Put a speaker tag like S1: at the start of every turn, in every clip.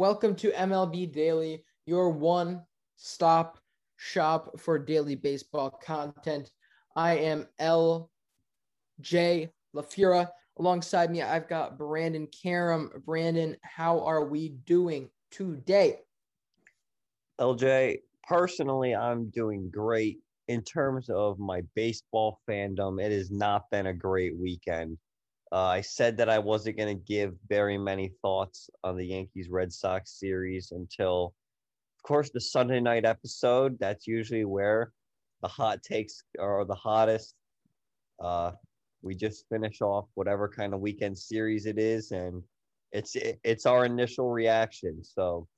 S1: Welcome to MLB Daily, your one stop shop for daily baseball content. I am LJ LaFura. Alongside me, I've got Brandon Karam. Brandon, how are we doing today?
S2: LJ, personally, I'm doing great. In terms of my baseball fandom, it has not been a great weekend. Uh, I said that I wasn't going to give very many thoughts on the Yankees Red Sox series until, of course, the Sunday night episode. That's usually where the hot takes are the hottest. Uh, we just finish off whatever kind of weekend series it is, and it's it's our initial reaction. So,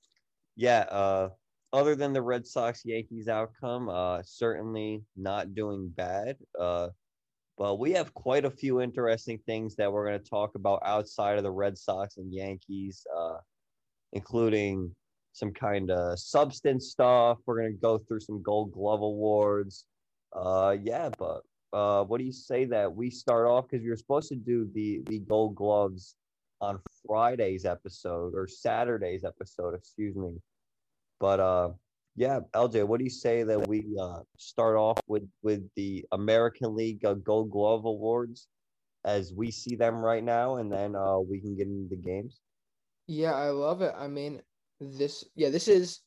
S2: yeah. Uh, other than the Red Sox Yankees outcome, uh, certainly not doing bad. But we have quite a few interesting things that we're going to talk about outside of the Red Sox and Yankees, uh, including some kind of substance stuff. We're going to go through some Gold Glove awards. Uh, yeah, but uh, what do you say that we start off because we were supposed to do the the Gold Gloves on Friday's episode or Saturday's episode, excuse me. But uh, yeah, LJ, what do you say that we uh, start off with with the American League uh, Gold Glove awards as we see them right now, and then uh, we can get into the games.
S1: Yeah, I love it. I mean, this yeah, this is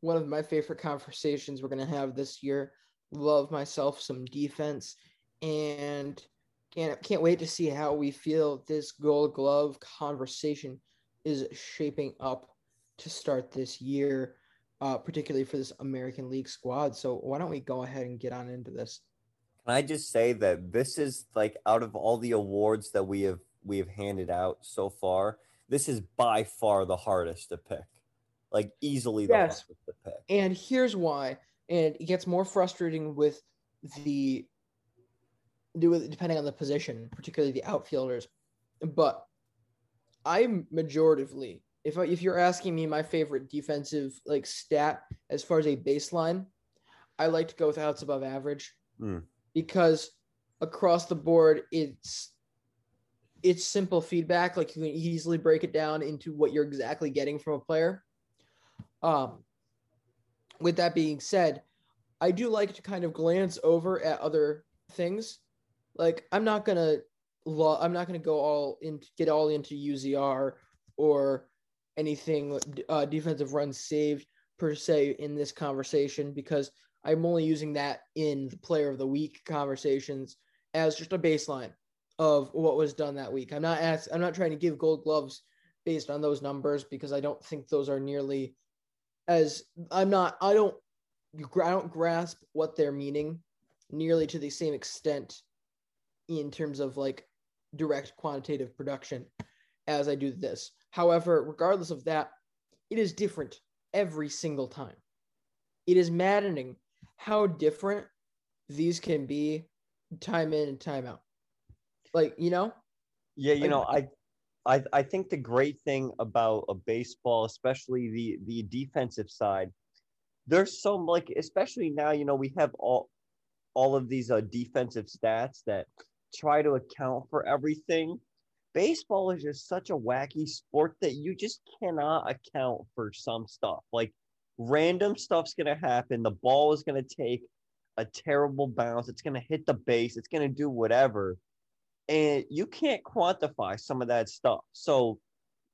S1: one of my favorite conversations we're gonna have this year. Love myself some defense, and can't can't wait to see how we feel this Gold Glove conversation is shaping up to start this year uh, particularly for this American League squad. So why don't we go ahead and get on into this?
S2: Can I just say that this is like out of all the awards that we have we have handed out so far, this is by far the hardest to pick. Like easily the
S1: yes.
S2: hardest to pick.
S1: And here's why. And it gets more frustrating with the depending on the position, particularly the outfielders. But I'm majoritively if if you're asking me my favorite defensive like stat as far as a baseline, I like to go with outs above average
S2: mm.
S1: because across the board it's it's simple feedback. Like you can easily break it down into what you're exactly getting from a player. Um, with that being said, I do like to kind of glance over at other things. Like I'm not gonna, I'm not gonna go all in get all into UZR or anything uh, defensive runs saved per se in this conversation because I'm only using that in the player of the week conversations as just a baseline of what was done that week. I'm not ask, I'm not trying to give gold gloves based on those numbers because I don't think those are nearly as I'm not I don't I don't grasp what they're meaning nearly to the same extent in terms of like direct quantitative production as I do this. However, regardless of that, it is different every single time. It is maddening how different these can be time in and time out. Like, you know?
S2: Yeah, you like, know, I I I think the great thing about a baseball, especially the the defensive side, there's so like especially now, you know, we have all all of these uh, defensive stats that try to account for everything. Baseball is just such a wacky sport that you just cannot account for some stuff. Like random stuff's going to happen. The ball is going to take a terrible bounce. It's going to hit the base. It's going to do whatever. And you can't quantify some of that stuff. So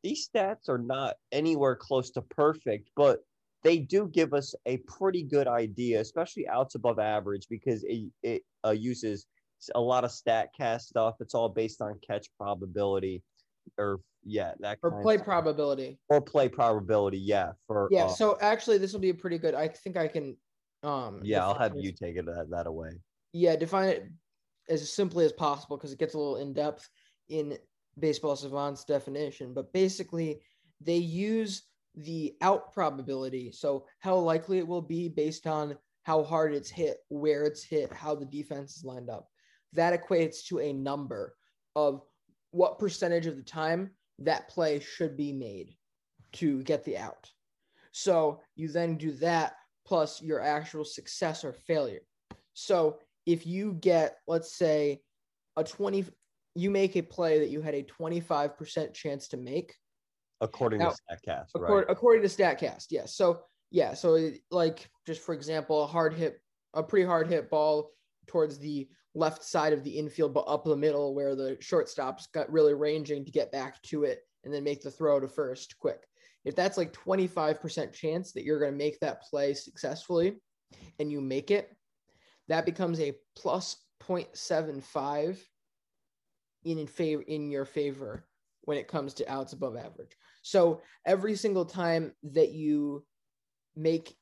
S2: these stats are not anywhere close to perfect, but they do give us a pretty good idea, especially outs above average, because it, it uh, uses a lot of StatCast stuff. It's all based on catch probability, or yeah, that
S1: or play probability
S2: or play probability. Yeah, for
S1: yeah. Uh, so actually, this will be a pretty good. I think I can. Um.
S2: Yeah, I'll have you take it that, that away.
S1: Yeah, define it as simply as possible because it gets a little in depth in baseball savant's definition. But basically, they use the out probability. So how likely it will be based on how hard it's hit, where it's hit, how the defense is lined up. That equates to a number of what percentage of the time that play should be made to get the out. So you then do that plus your actual success or failure. So if you get, let's say, a 20, you make a play that you had a 25% chance to make,
S2: according now, to Statcast,
S1: accord, right? According to Statcast, yes. So yeah, so like just for example, a hard hit, a pretty hard hit ball towards the left side of the infield, but up the middle where the shortstops got really ranging to get back to it and then make the throw to first quick. If that's like 25% chance that you're going to make that play successfully and you make it, that becomes a plus 0.75 in favor in your favor when it comes to outs above average. So every single time that you make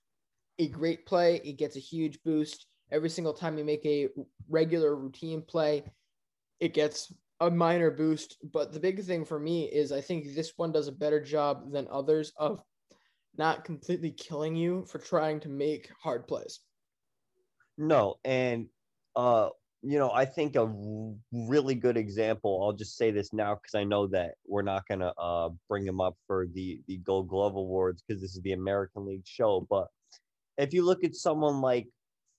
S1: a great play, it gets a huge boost. Every single time you make a regular routine play, it gets a minor boost. But the big thing for me is I think this one does a better job than others of not completely killing you for trying to make hard plays.
S2: No, and uh you know, I think a really good example. I'll just say this now because I know that we're not gonna uh, bring him up for the the Gold Glove awards because this is the American League show. But if you look at someone like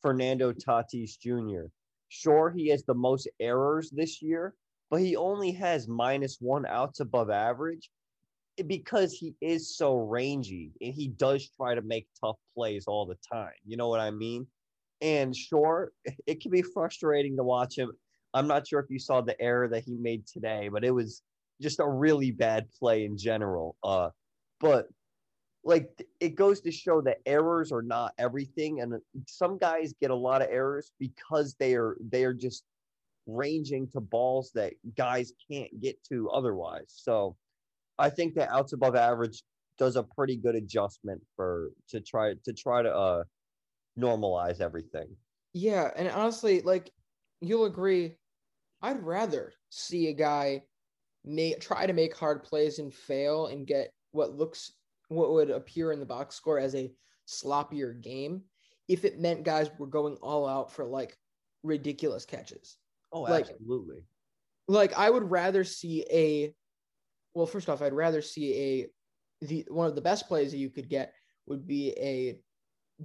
S2: Fernando Tatis Jr., sure he has the most errors this year, but he only has minus one outs above average because he is so rangy and he does try to make tough plays all the time. You know what I mean? And sure, it can be frustrating to watch him. I'm not sure if you saw the error that he made today, but it was just a really bad play in general. Uh, but like it goes to show that errors are not everything, and some guys get a lot of errors because they are they are just ranging to balls that guys can't get to otherwise. So I think that outs above average does a pretty good adjustment for to try to try to uh normalize everything.
S1: Yeah, and honestly, like you'll agree, I'd rather see a guy may try to make hard plays and fail and get what looks what would appear in the box score as a sloppier game if it meant guys were going all out for like ridiculous catches.
S2: Oh, like, absolutely.
S1: Like I would rather see a well, first off, I'd rather see a the one of the best plays that you could get would be a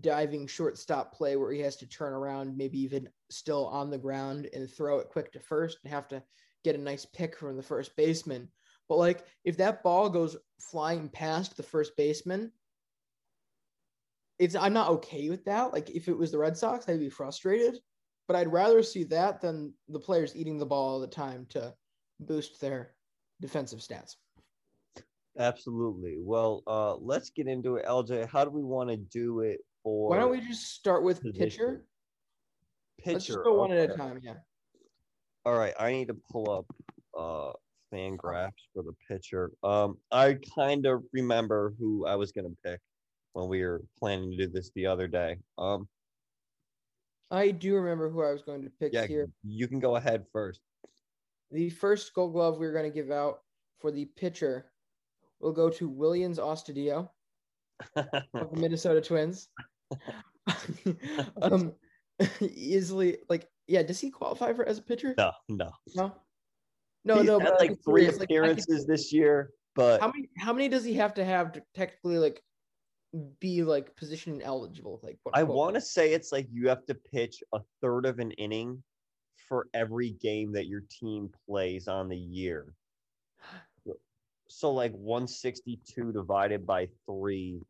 S1: diving shortstop play where he has to turn around, maybe even still on the ground and throw it quick to first and have to get a nice pick from the first baseman. But like if that ball goes flying past the first baseman, it's I'm not okay with that. Like if it was the Red Sox, I'd be frustrated. But I'd rather see that than the players eating the ball all the time to boost their defensive stats.
S2: Absolutely. Well, uh, let's get into it. LJ, how do we want to do it for
S1: Why don't we just start with
S2: position.
S1: pitcher?
S2: pitcher?
S1: Let's just go one at a time. Yeah.
S2: All right, I need to pull up uh FanGraphs for the pitcher. Um, I kind of remember who I was gonna pick when we were planning to do this the other day. Um,
S1: I do remember who I was going to pick
S2: yeah,
S1: here.
S2: you can go ahead first.
S1: The first gold glove we are going to give out for the pitcher will go to Willians Astudillo of the Minnesota Twins. um, easily, like, yeah, does he qualify for as a pitcher?
S2: no, no,
S1: No, no,
S2: He's
S1: no.
S2: had
S1: but
S2: like three
S1: serious, like,
S2: appearances this year, but
S1: how many? How many does he have to have to technically like be like position eligible? Like,
S2: I want to say it's like you have to pitch a third of an inning for every game that your team plays on the year. So like 162 divided by 3.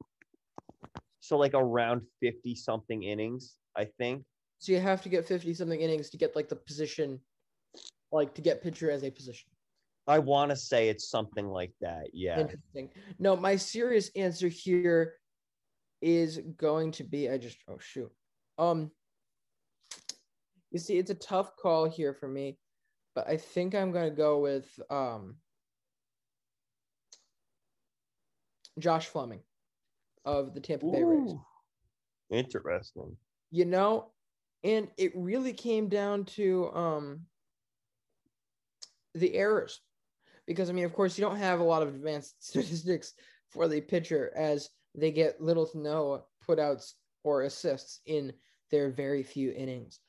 S2: So like around 50 something innings, I think.
S1: So you have to get fifty something innings to get like the position, like to get pitcher as a position.
S2: I want to say it's something like that. Yeah.
S1: Interesting. No, my serious answer here is going to be I just oh shoot. Um you see it's a tough call here for me, but I think I'm gonna go with um Josh Fleming of the Tampa Bay Rays.
S2: Interesting.
S1: You know, and it really came down to um the errors. Because I mean, of course, you don't have a lot of advanced statistics for the pitcher as they get little to no putouts or assists in their very few innings.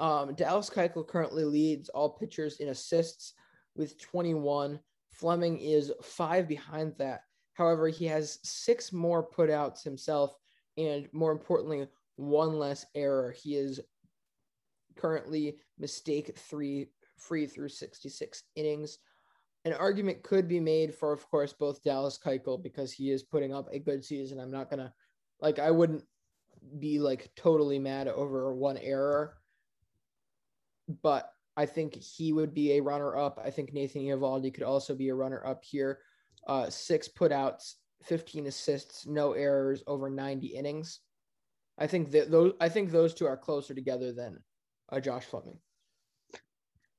S1: Um, Dallas Keuchel currently leads all pitchers in assists with 21. Fleming is five behind that. However, he has six more putouts himself, and more importantly, one less error. He is currently mistake three free through 66 innings. An argument could be made for, of course, both Dallas Keuchel because he is putting up a good season. I'm not gonna like I wouldn't be like totally mad over one error, but I think he would be a runner up. I think Nathan Eovaldi could also be a runner up here. Uh, six putouts, 15 assists, no errors over 90 innings. I think that those I think those two are closer together than uh, Josh Fleming.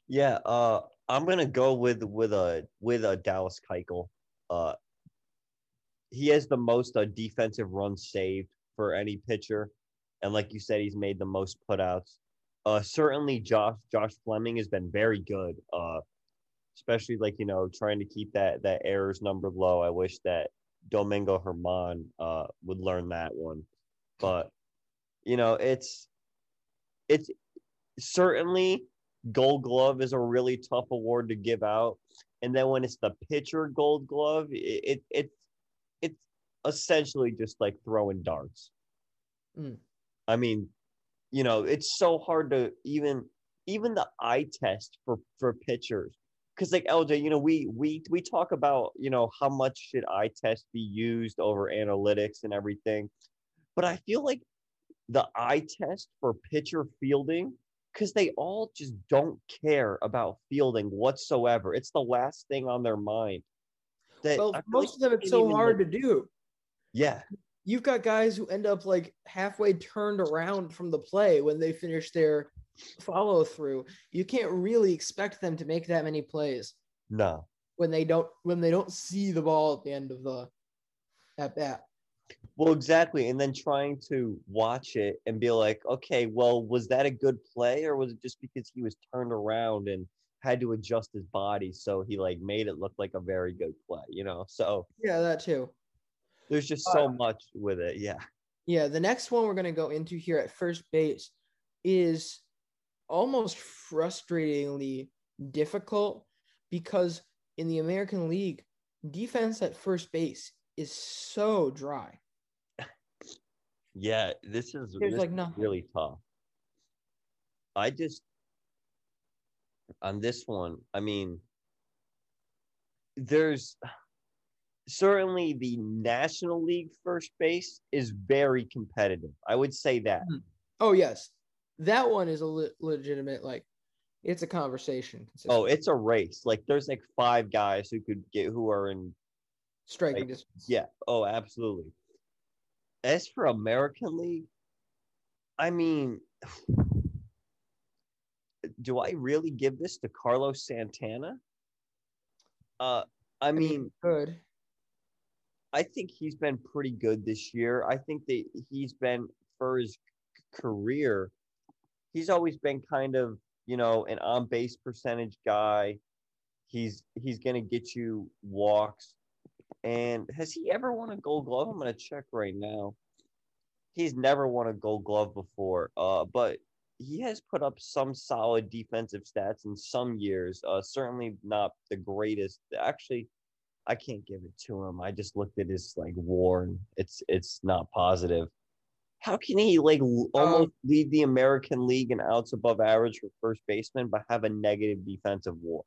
S2: Yeah, uh, I'm gonna go with with a with a Dallas Keuchel. Uh, he has the most uh, defensive runs saved for any pitcher, and like you said, he's made the most putouts. Uh, certainly, Josh Josh Fleming has been very good. Uh, especially like you know trying to keep that that errors number low. I wish that Domingo Germán uh would learn that one, but you know it's it's certainly gold glove is a really tough award to give out. And then when it's the pitcher gold glove it, it it's it's essentially just like throwing darts.
S1: Mm.
S2: i mean you know it's so hard to even even the eye test for for pitchers. Because like lj you know we we we talk about you know how much should eye test be used over analytics and everything. But i feel like the eye test for pitcher fielding because they all just don't care about fielding whatsoever. It's the last thing on their mind. That
S1: Well, most
S2: like
S1: of them it's so hard
S2: like-
S1: to do.
S2: Yeah,
S1: You've got guys who end up like halfway turned around from the play when they finish their follow through. You can't really expect them to make that many plays
S2: no.
S1: when they don't when they don't see the ball at the end of the at bat.
S2: Well, exactly. And then trying to watch it and be like, okay, well, was that a good play or was it just because he was turned around and had to adjust his body so he like made it look like a very good play, you know? So
S1: Yeah, that too.
S2: there's just so
S1: Uh,
S2: much with it. Yeah.
S1: Yeah, the next one we're going to go into here at first base is almost frustratingly difficult because in the American League, defense at first base is so dry.
S2: Yeah, this is,
S1: There's
S2: this
S1: like
S2: is
S1: nothing.
S2: really tough. I just on this one, I mean, there's certainly the National League first base is very competitive. I would say that. Hmm.
S1: Oh, yes. That one is a le- legitimate, like, it's a conversation.
S2: Oh, it's a race. Like there's like five guys who could get who are in
S1: striking
S2: Like,
S1: distance.
S2: Yeah. Oh, absolutely. As for American League, I mean, do I really give this to Carlos Santana? Uh, I mean,
S1: good.
S2: I think he's been pretty good this year. I think that he's been for his career, he's always been kind of, you know, an on base percentage guy. He's he's gonna get you walks. And has he ever won a gold glove? I'm gonna check right now. He's never won a gold glove before. Uh, but he has put up some solid defensive stats in some years. Uh, certainly not the greatest. Actually, I can't give it to him. I just looked at his like WAR, and it's it's not positive. How can he like l- almost lead the American League in outs above average for first baseman, but have a negative defensive WAR?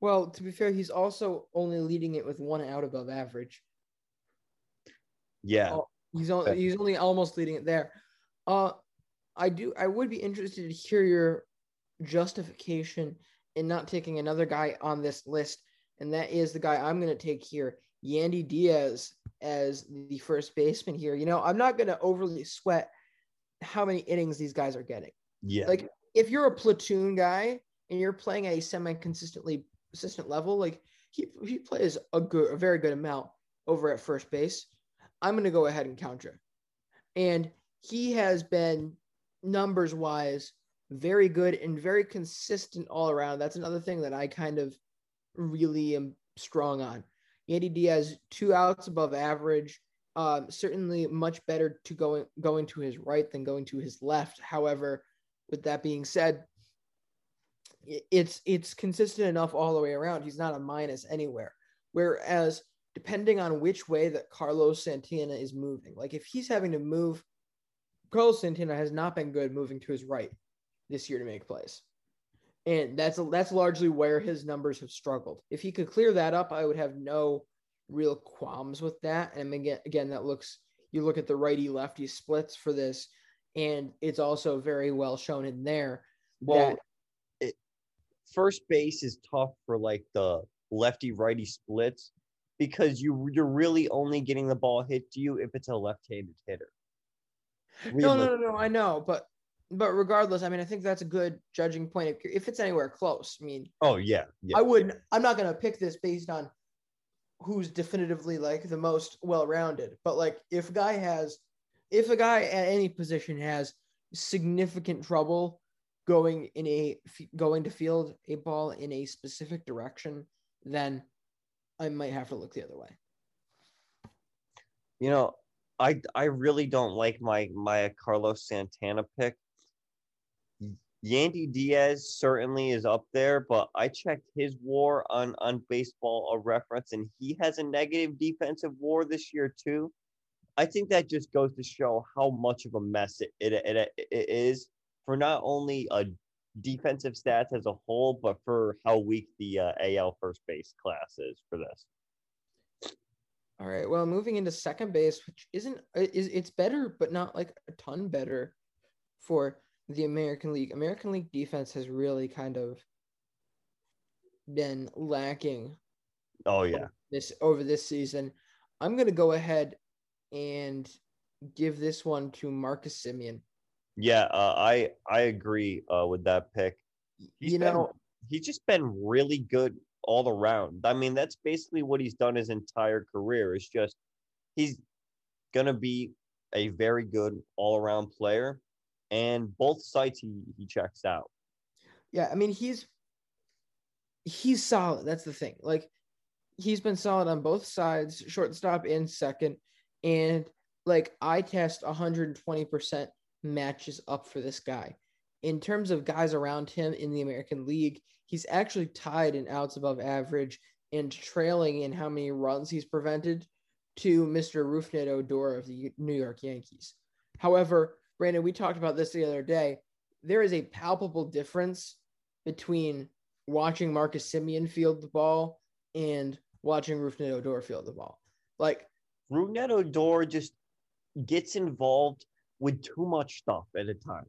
S1: Well, to be fair, he's also only leading it with one out above average.
S2: Yeah,
S1: Oh, He's only he's only almost leading it there. Uh, I do. I would be interested to hear your justification in not taking another guy on this list, and that is the guy I'm going to take here, Yandy Diaz, as the first baseman here. You know, I'm not going to overly sweat how many innings these guys are getting.
S2: yeah,
S1: Like, if you're a platoon guy and you're playing a semi-consistently consistent level, like he he plays a good, a very good amount over at first base. I'm going to go ahead and counter, and he has been numbers wise very good and very consistent all around. That's another thing that I kind of really am strong on. Yandy Diaz, two outs above average. Um, certainly much better to going going to his right than going to his left. However, with that being said, it's it's consistent enough all the way around. He's not a minus anywhere. Whereas depending on which way that Carlos Santana is moving, like if he's having to move, Carlos Santana has not been good moving to his right this year to make plays. And that's that's largely where his numbers have struggled. If he could clear that up, I would have no real qualms with that. And again, again, that looks you look at the righty lefty splits for this, and it's also very well shown in there.
S2: well,
S1: that-
S2: first base is tough for like the lefty righty splits because you you're really only getting the ball hit to you if it's a left-handed hitter.
S1: No, no, no, no. I know, but but regardless, I mean, I think that's a good judging point. If, if it's anywhere close, I mean,
S2: Oh yeah, yeah.
S1: I wouldn't. I'm not gonna pick this based on who's definitively like the most well-rounded. But like, if a guy has, if a guy at any position has significant trouble going in a going to field a ball in a specific direction, then I might have to look the other way.
S2: You know, I I really don't like my my Carlos Santana pick. Yandy Diaz certainly is up there, but I checked his WAR on on Baseball a reference, and he has a negative defensive WAR this year too. I think that just goes to show how much of a mess it it, it, it is for not only a defensive stats as a whole, but for how weak the uh, AL first base class is for this.
S1: All right. Well, moving into second base, which isn't is it's better, but not like a ton better for the American League. American League defense has really kind of been lacking
S2: Oh yeah.
S1: this over this season. I'm gonna go ahead and give this one to Marcus Semien.
S2: Yeah, uh, I I agree uh, with that pick. He's
S1: you
S2: been-
S1: know,
S2: he's just been really good all around. I mean, that's basically what he's done his entire career. It's just he's gonna be a very good all around player, and both sites he he checks out.
S1: yeah, I mean he's he's solid. That's the thing. Like he's been solid on both sides, shortstop and second, and like eye test 120% matches up for this guy. In terms of guys around him in the American League, he's actually tied in outs above average and trailing in how many runs he's prevented to Mr. Rougned Odor of the New York Yankees. However, Brandon, we talked about this the other day. There is a palpable difference between watching Marcus Semien field the ball and watching Rougned Odor field the ball. Like,
S2: Rougned Odor just gets involved with too much stuff at a time.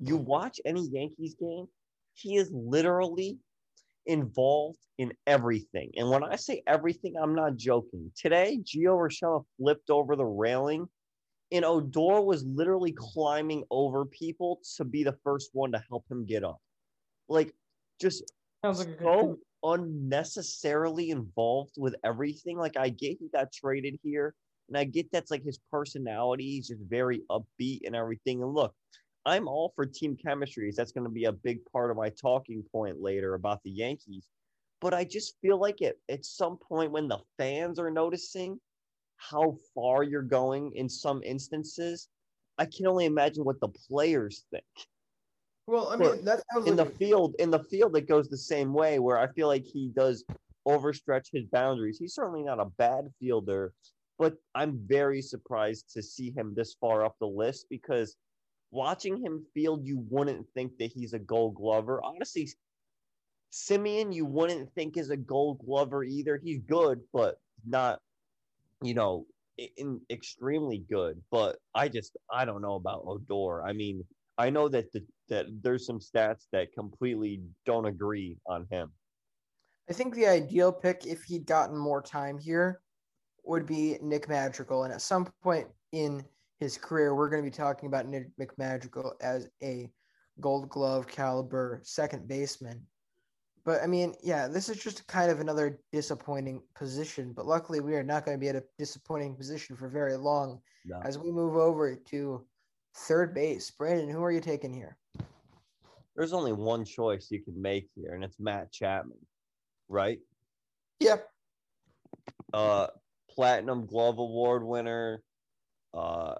S2: You watch any Yankees game, he is literally involved in everything. And when I say everything, I'm not joking. Today, Gio Urshela flipped over the railing and Odor was literally climbing over people to be the first one to help him get up. Like, just
S1: Sounds like
S2: so unnecessarily involved with everything. Like, I get he got traded here, and I get that's like his personality. He's just very upbeat and everything. And look, I'm all for team chemistry. That's going to be a big part of my talking point later about the Yankees. But I just feel like it at some point when the fans are noticing how far you're going in some instances, I can only imagine what the players think.
S1: Well, I mean, that sounds
S2: In the
S1: like a-
S2: field, in the field, it goes the same way. Where I feel like he does overstretch his boundaries. He's certainly not a bad fielder, but I'm very surprised to see him this far up the list because watching him field, you wouldn't think that he's a Gold Glover. Honestly, Semien, you wouldn't think is a Gold Glover either. He's good, but not, you know, in extremely good. But I just I don't know about Odor. I mean, I know that the, that there's some stats that completely don't agree on him.
S1: I think the ideal pick, if he'd gotten more time here, would be Nick Madrigal. And at some point in his career, we're going to be talking about Nick McMadrigal as a gold glove caliber second baseman. But I mean, yeah, this is just kind of another disappointing position. But luckily, we are not going to be at a disappointing position for very long
S2: No.
S1: as we move over to third base. Brandon, who are you taking here?
S2: There's only one choice you can make here, and it's Matt Chapman, right?
S1: Yeah.
S2: uh platinum glove award winner uh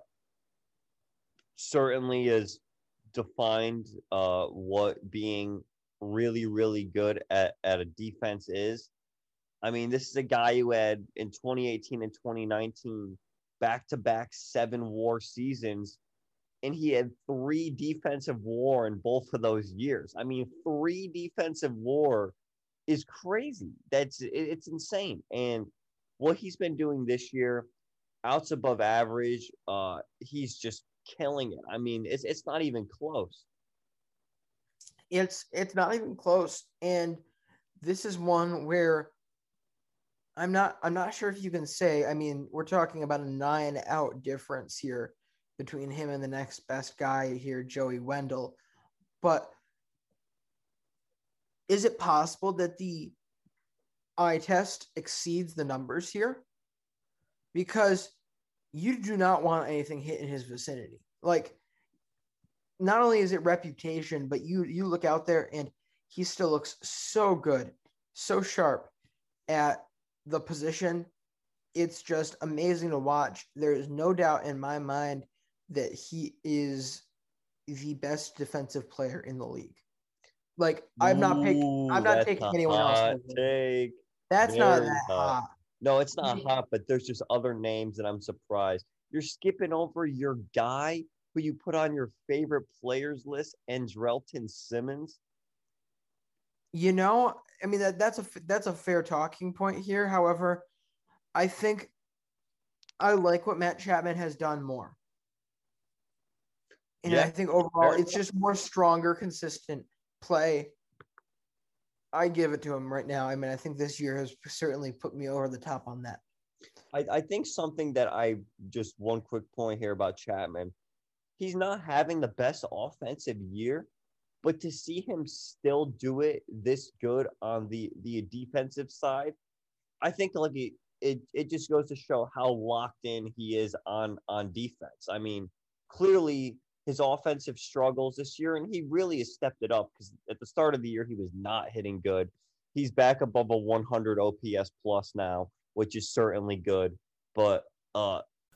S2: certainly has defined uh what being really really good at, at a defense is. I mean this is a guy who had in 2018 and 2019 back-to-back seven war seasons and he had three defensive war in both of those years. I mean three defensive war is crazy. That's it- it's insane. And what he's been doing this year, outs above average. Uh, he's just killing it. I mean, it's it's not even close.
S1: it's it's not even close and this is one where i'm not i'm not sure if you can say i mean we're talking about a nine out difference here between him and the next best guy here joey wendle but is it possible that the eye test exceeds the numbers here because you do not want anything hit in his vicinity like not only is it reputation, but you you look out there and he still looks so good, so sharp at the position. It's just amazing to watch. There is no doubt in my mind that he is the best defensive player in the league. Like I'm not picking. I'm not taking anyone else
S2: hot
S1: over him.
S2: Take.
S1: That's not that
S2: hot.
S1: hot.
S2: No, it's not hot, but there's just other names that I'm surprised. You're skipping over your guy who you put on your favorite players list, Andrelton Simmons.
S1: You know, I mean that that's a f- that's a fair talking point here. However, I think I like what Matt Chapman has done more. And
S2: Yeah,
S1: I think overall it's just more stronger, consistent play. I give it to him right now. I mean, I think this year has certainly put me over the top on that.
S2: I, I think something that I just one quick point here about Chapman. He's not having the best offensive year, but to see him still do it this good on the the defensive side, I think like it it, it just goes to show how locked in he is on on defense. I mean, clearly his offensive struggles this year, and he really has stepped it up because at the start of the year he was not hitting good. He's back above a 100 OPS plus now, which is certainly good. But uh,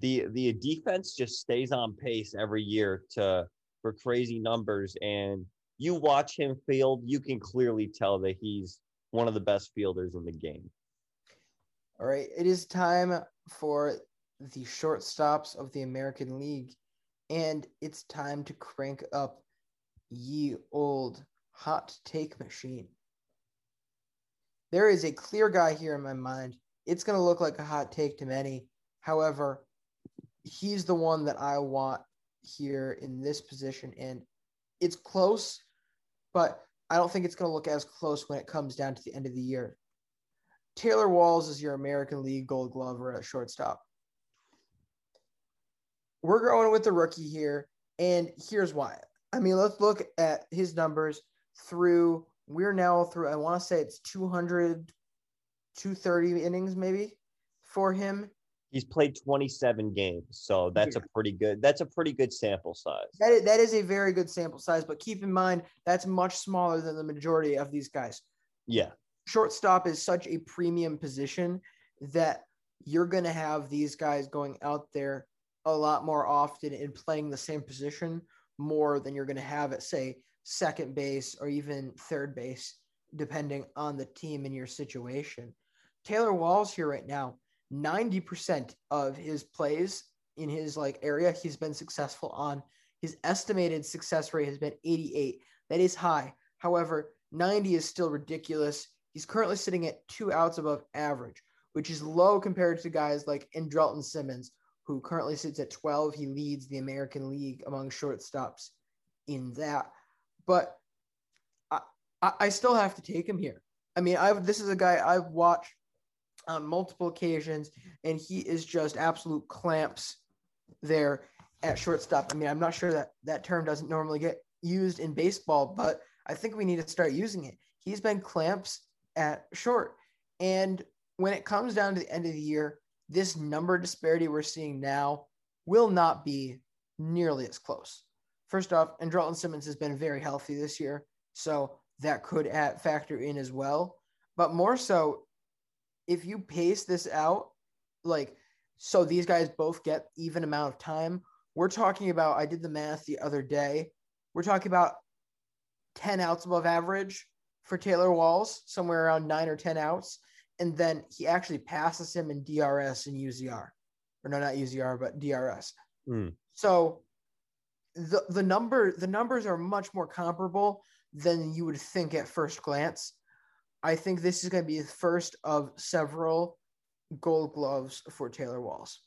S2: The the defense just stays on pace every year to for crazy numbers and you watch him field, you can clearly tell that he's one of the best fielders in the game.
S1: All right, it is time for the shortstops of the American League, and it's time to crank up ye old hot take machine. There is a clear guy here in my mind. It's going to look like a hot take to many. However, he's the one that I want here in this position, and it's close, but I don't think it's going to look as close when it comes down to the end of the year. Taylor Walls is your American League Gold Glover at shortstop. We're going with the rookie here, and here's why. I mean, let's look at his numbers through. We're now through. I want to say it's 200, 230 innings maybe for him.
S2: He's played 27 games, so that's yeah. a pretty good. That's a pretty good sample size.
S1: That is, that is a very good sample size, but keep in mind that's much smaller than the majority of these guys.
S2: Yeah.
S1: Shortstop is such a premium position that you're going to have these guys going out there a lot more often and playing the same position more than you're going to have at say second base or even third base depending on the team and your situation. Taylor Walls here right now 90% of his plays in his like area he's been successful on. His estimated success rate has been 88. That is high. However, 90 is still ridiculous. He's currently sitting at two outs above average, which is low compared to guys like Andrelton Simmons, who currently sits at 12. He leads the American League among shortstops in that. But I, I still have to take him here. I mean, I've this is a guy I've watched on multiple occasions, and he is just absolute clamps there at shortstop. I mean, I'm not sure that that term doesn't normally get used in baseball, but I think we need to start using it. He's been clamps at short. And when it comes down to the end of the year, this number disparity we're seeing now will not be nearly as close. First off, Andrelton Simmons has been very healthy this year, so that could add, factor in as well. But more so, if you pace this out, like so these guys both get even amount of time, we're talking about I did the math the other day. We're talking about 10 outs above average for Taylor Walls, somewhere around nine or 10 outs. And then he actually passes him in DRS and UZR. Or no, not UZR, but DRS.
S2: Mm.
S1: So the the number the numbers are much more comparable than you would think at first glance. I think this is going to be the first of several gold gloves for Taylor Walls.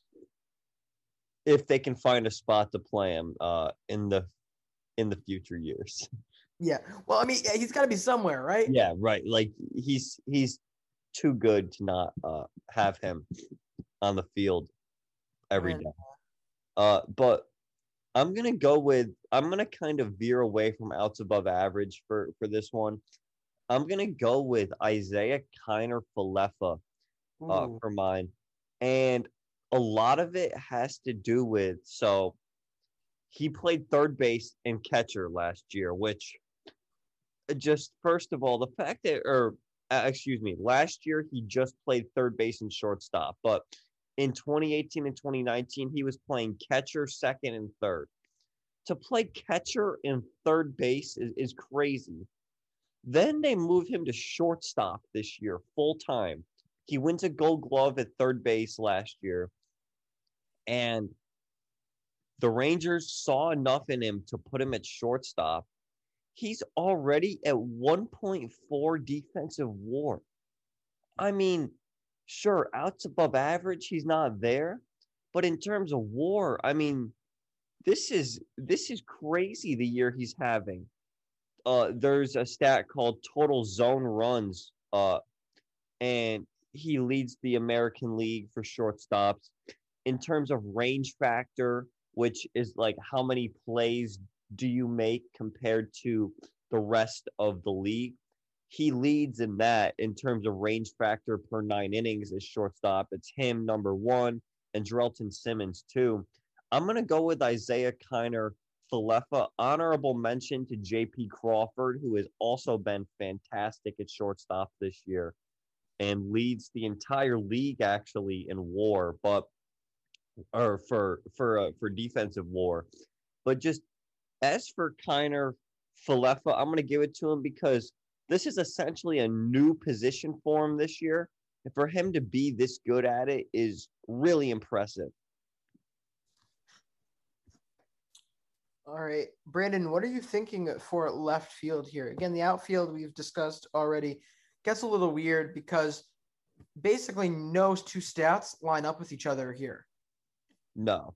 S2: If they can find a spot to play him uh, in the in the future years.
S1: Yeah. Well, I mean, he's got to be somewhere, right?
S2: Yeah, right. Like he's he's too good to not uh, have him on the field every day. Uh, but I'm gonna go with I'm gonna kind of veer away from outs above average for for this one. I'm gonna go with Isiah Kiner Falefa uh, for mine, and a lot of it has to do with so he played third base and catcher last year, which uh, just first of all the fact that or uh, excuse me, last year he just played third base and shortstop, but in 2018 and 2019 he was playing catcher, second, and third. To play catcher and third base is, is crazy. Then they moved him to shortstop this year, full time. He wins a gold glove at third base last year. And the Rangers saw enough in him to put him at shortstop. He's already at 1.4 defensive war. I mean, sure, outs above average, he's not there. But in terms of war, I mean, this is this is crazy the year he's having uh, there's a stat called total zone runs, uh, and he leads the American League for shortstops. In terms of range factor, which is like how many plays do you make compared to the rest of the league, he leads in that in terms of range factor per nine innings as shortstop. It's him, number one, Andrelton Simmons, too. I'm to go with Isiah Kiner Falefa. Honorable mention to JP Crawford, who has also been fantastic at shortstop this year and leads the entire league actually in war, but or for for uh, for defensive war. But just as for Kiner Falefa, I'm going to give it to him because this is essentially a new position for him this year. And for him to be this good at it is really impressive.
S1: All right, Brandon, what are you thinking for left field here? Again, the outfield we've discussed already gets a little weird because basically no two stats line up with each other here.
S2: No.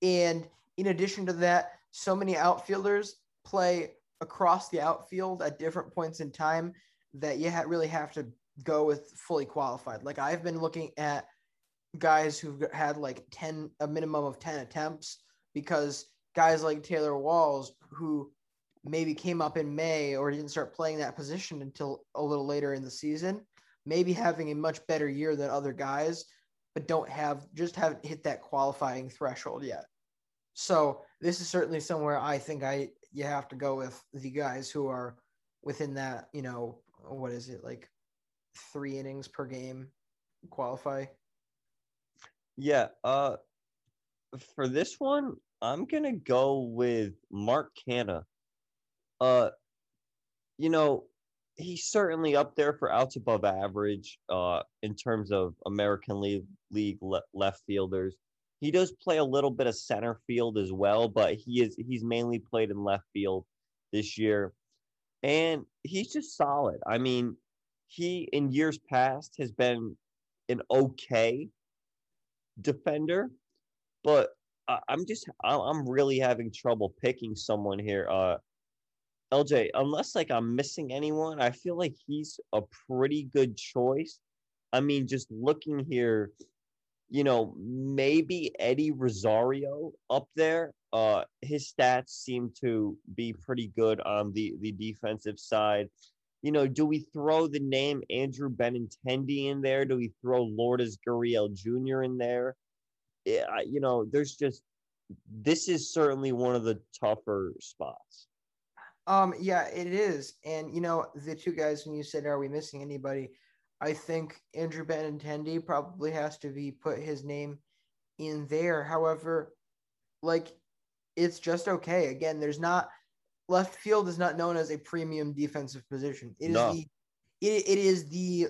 S1: And in addition to that, so many outfielders play across the outfield at different points in time that you ha- really have to go with fully qualified. Like I've been looking at guys who've had like 10 a minimum of 10 attempts because guys like Taylor Walls, who maybe came up in May or didn't start playing that position until a little later in the season, maybe having a much better year than other guys, but don't have just haven't hit that qualifying threshold yet. So this is certainly somewhere I think I you have to go with the guys who are within that, you know, what is it like three innings per game qualify.
S2: Yeah, uh for this one, I'm gonna go with Mark Canha. Uh, you know, he's certainly up there for outs above average uh, in terms of American League League le- left fielders. He does play a little bit of center field as well, but he is he's mainly played in left field this year, and he's just solid. I mean, he in years past has been an okay defender, but I'm just I'm really having trouble picking someone here. Uh, LJ, unless like I'm missing anyone, I feel like he's a pretty good choice. I mean, just looking here, you know, maybe Eddie Rosario up there. Uh, his stats seem to be pretty good on the the defensive side. You know, do we throw the name Andrew Benintendi in there? Do we throw Lourdes Gurriel Jr. in there? Yeah, you know, there's just this is certainly one of the tougher spots.
S1: Um, yeah, it is. And you know, the two guys when you said are we missing anybody? I think Andrew Benintendi probably has to be put his name in there. However, like it's just okay. Again, there's not left field is not known as a premium defensive position. It is
S2: No.
S1: the it, it is the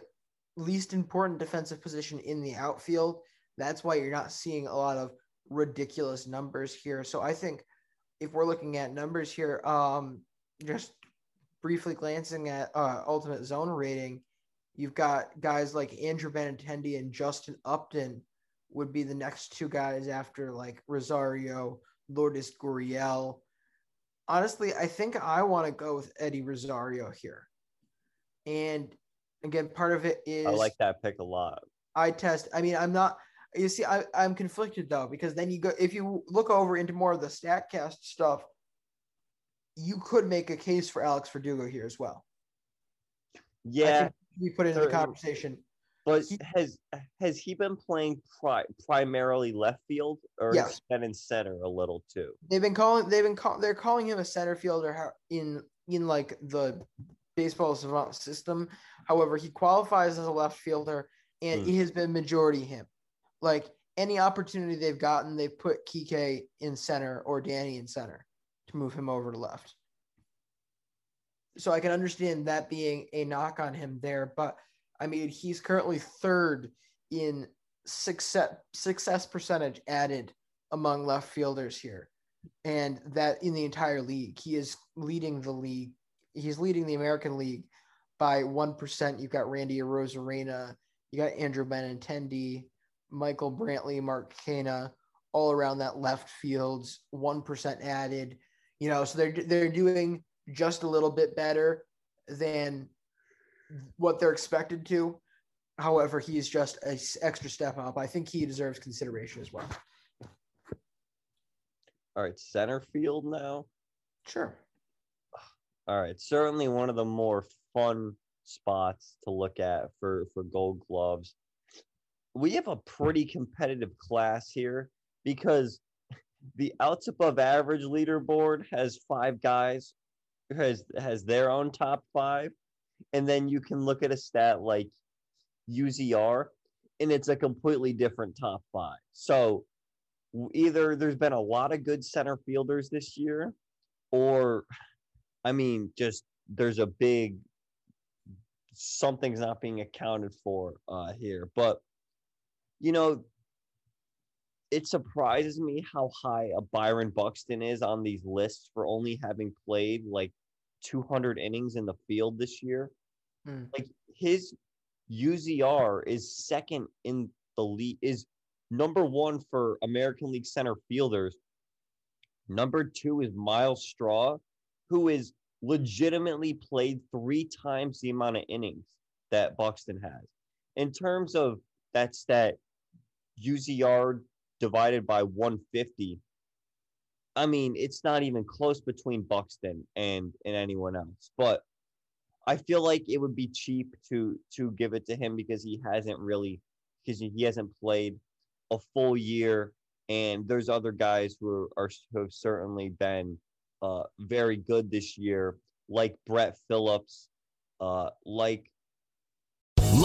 S1: least important defensive position in the outfield. That's why you're not seeing a lot of ridiculous numbers here. So I think if we're looking at numbers here, um, just briefly glancing at uh, ultimate zone rating, you've got guys like Andrew Benintendi and Justin Upton would be the next two guys after like Rosario, Lourdes Gurriel. Honestly, I think I want to go with Eddie Rosario here. And again, part of it is
S2: I like that pick a lot.
S1: I test. I mean, I'm not. You see, I, I'm conflicted though because then you go if you look over into more of the Statcast stuff, you could make a case for Alex Verdugo here as well.
S2: Yeah,
S1: we put it in the conversation.
S2: but
S1: he-
S2: has has he been playing pri- primarily left field or he been in center a little too?
S1: They've been calling. They've been call, They're calling him a center fielder in in like the baseball savant system. However, he qualifies as a left fielder, and
S2: Hmm.
S1: it has been majority him. Like any opportunity they've gotten, they've put Kike in center or Danny in center to move him over to left. So I can understand that being a knock on him there, but I mean he's currently third in success success percentage added among left fielders here and that in the entire league he is leading the league he's leading the american league by 1% you've got randy Arozarena you got andrew benintendi michael brantley mark Canha, all around that left fields 1% added you know so they're they're doing just a little bit better than what they're expected to however he's just a s- extra step up i think he deserves consideration as well
S2: All right, center field now.
S1: sure
S2: All right, certainly one of the more fun spots to look at for for Gold Gloves. We have a pretty competitive class here because the outs above average leaderboard has five guys has has their own top five, and then you can look at a stat like UZR, and it's a completely different top five. So either there's been a lot of good center fielders this year, or I mean, just there's a big something's not being accounted for uh, here. But you know, it surprises me how high a Byron Buxton is on these lists for only having played like 200 innings in the field this year.
S1: Hmm.
S2: Like his UZR is second in the league, is number one for American League center fielders. Number two is Myles Straw, who is legitimately played three times the amount of innings that Buxton has. In terms of that stat, UZR divided by 150. I mean, it's not even close between Buxton and and anyone else. But I feel like it would be cheap to to give it to him because he hasn't really because he hasn't played a full year, and there's other guys who are, are who have certainly been uh, very good this year, like Brett Phillips, uh, like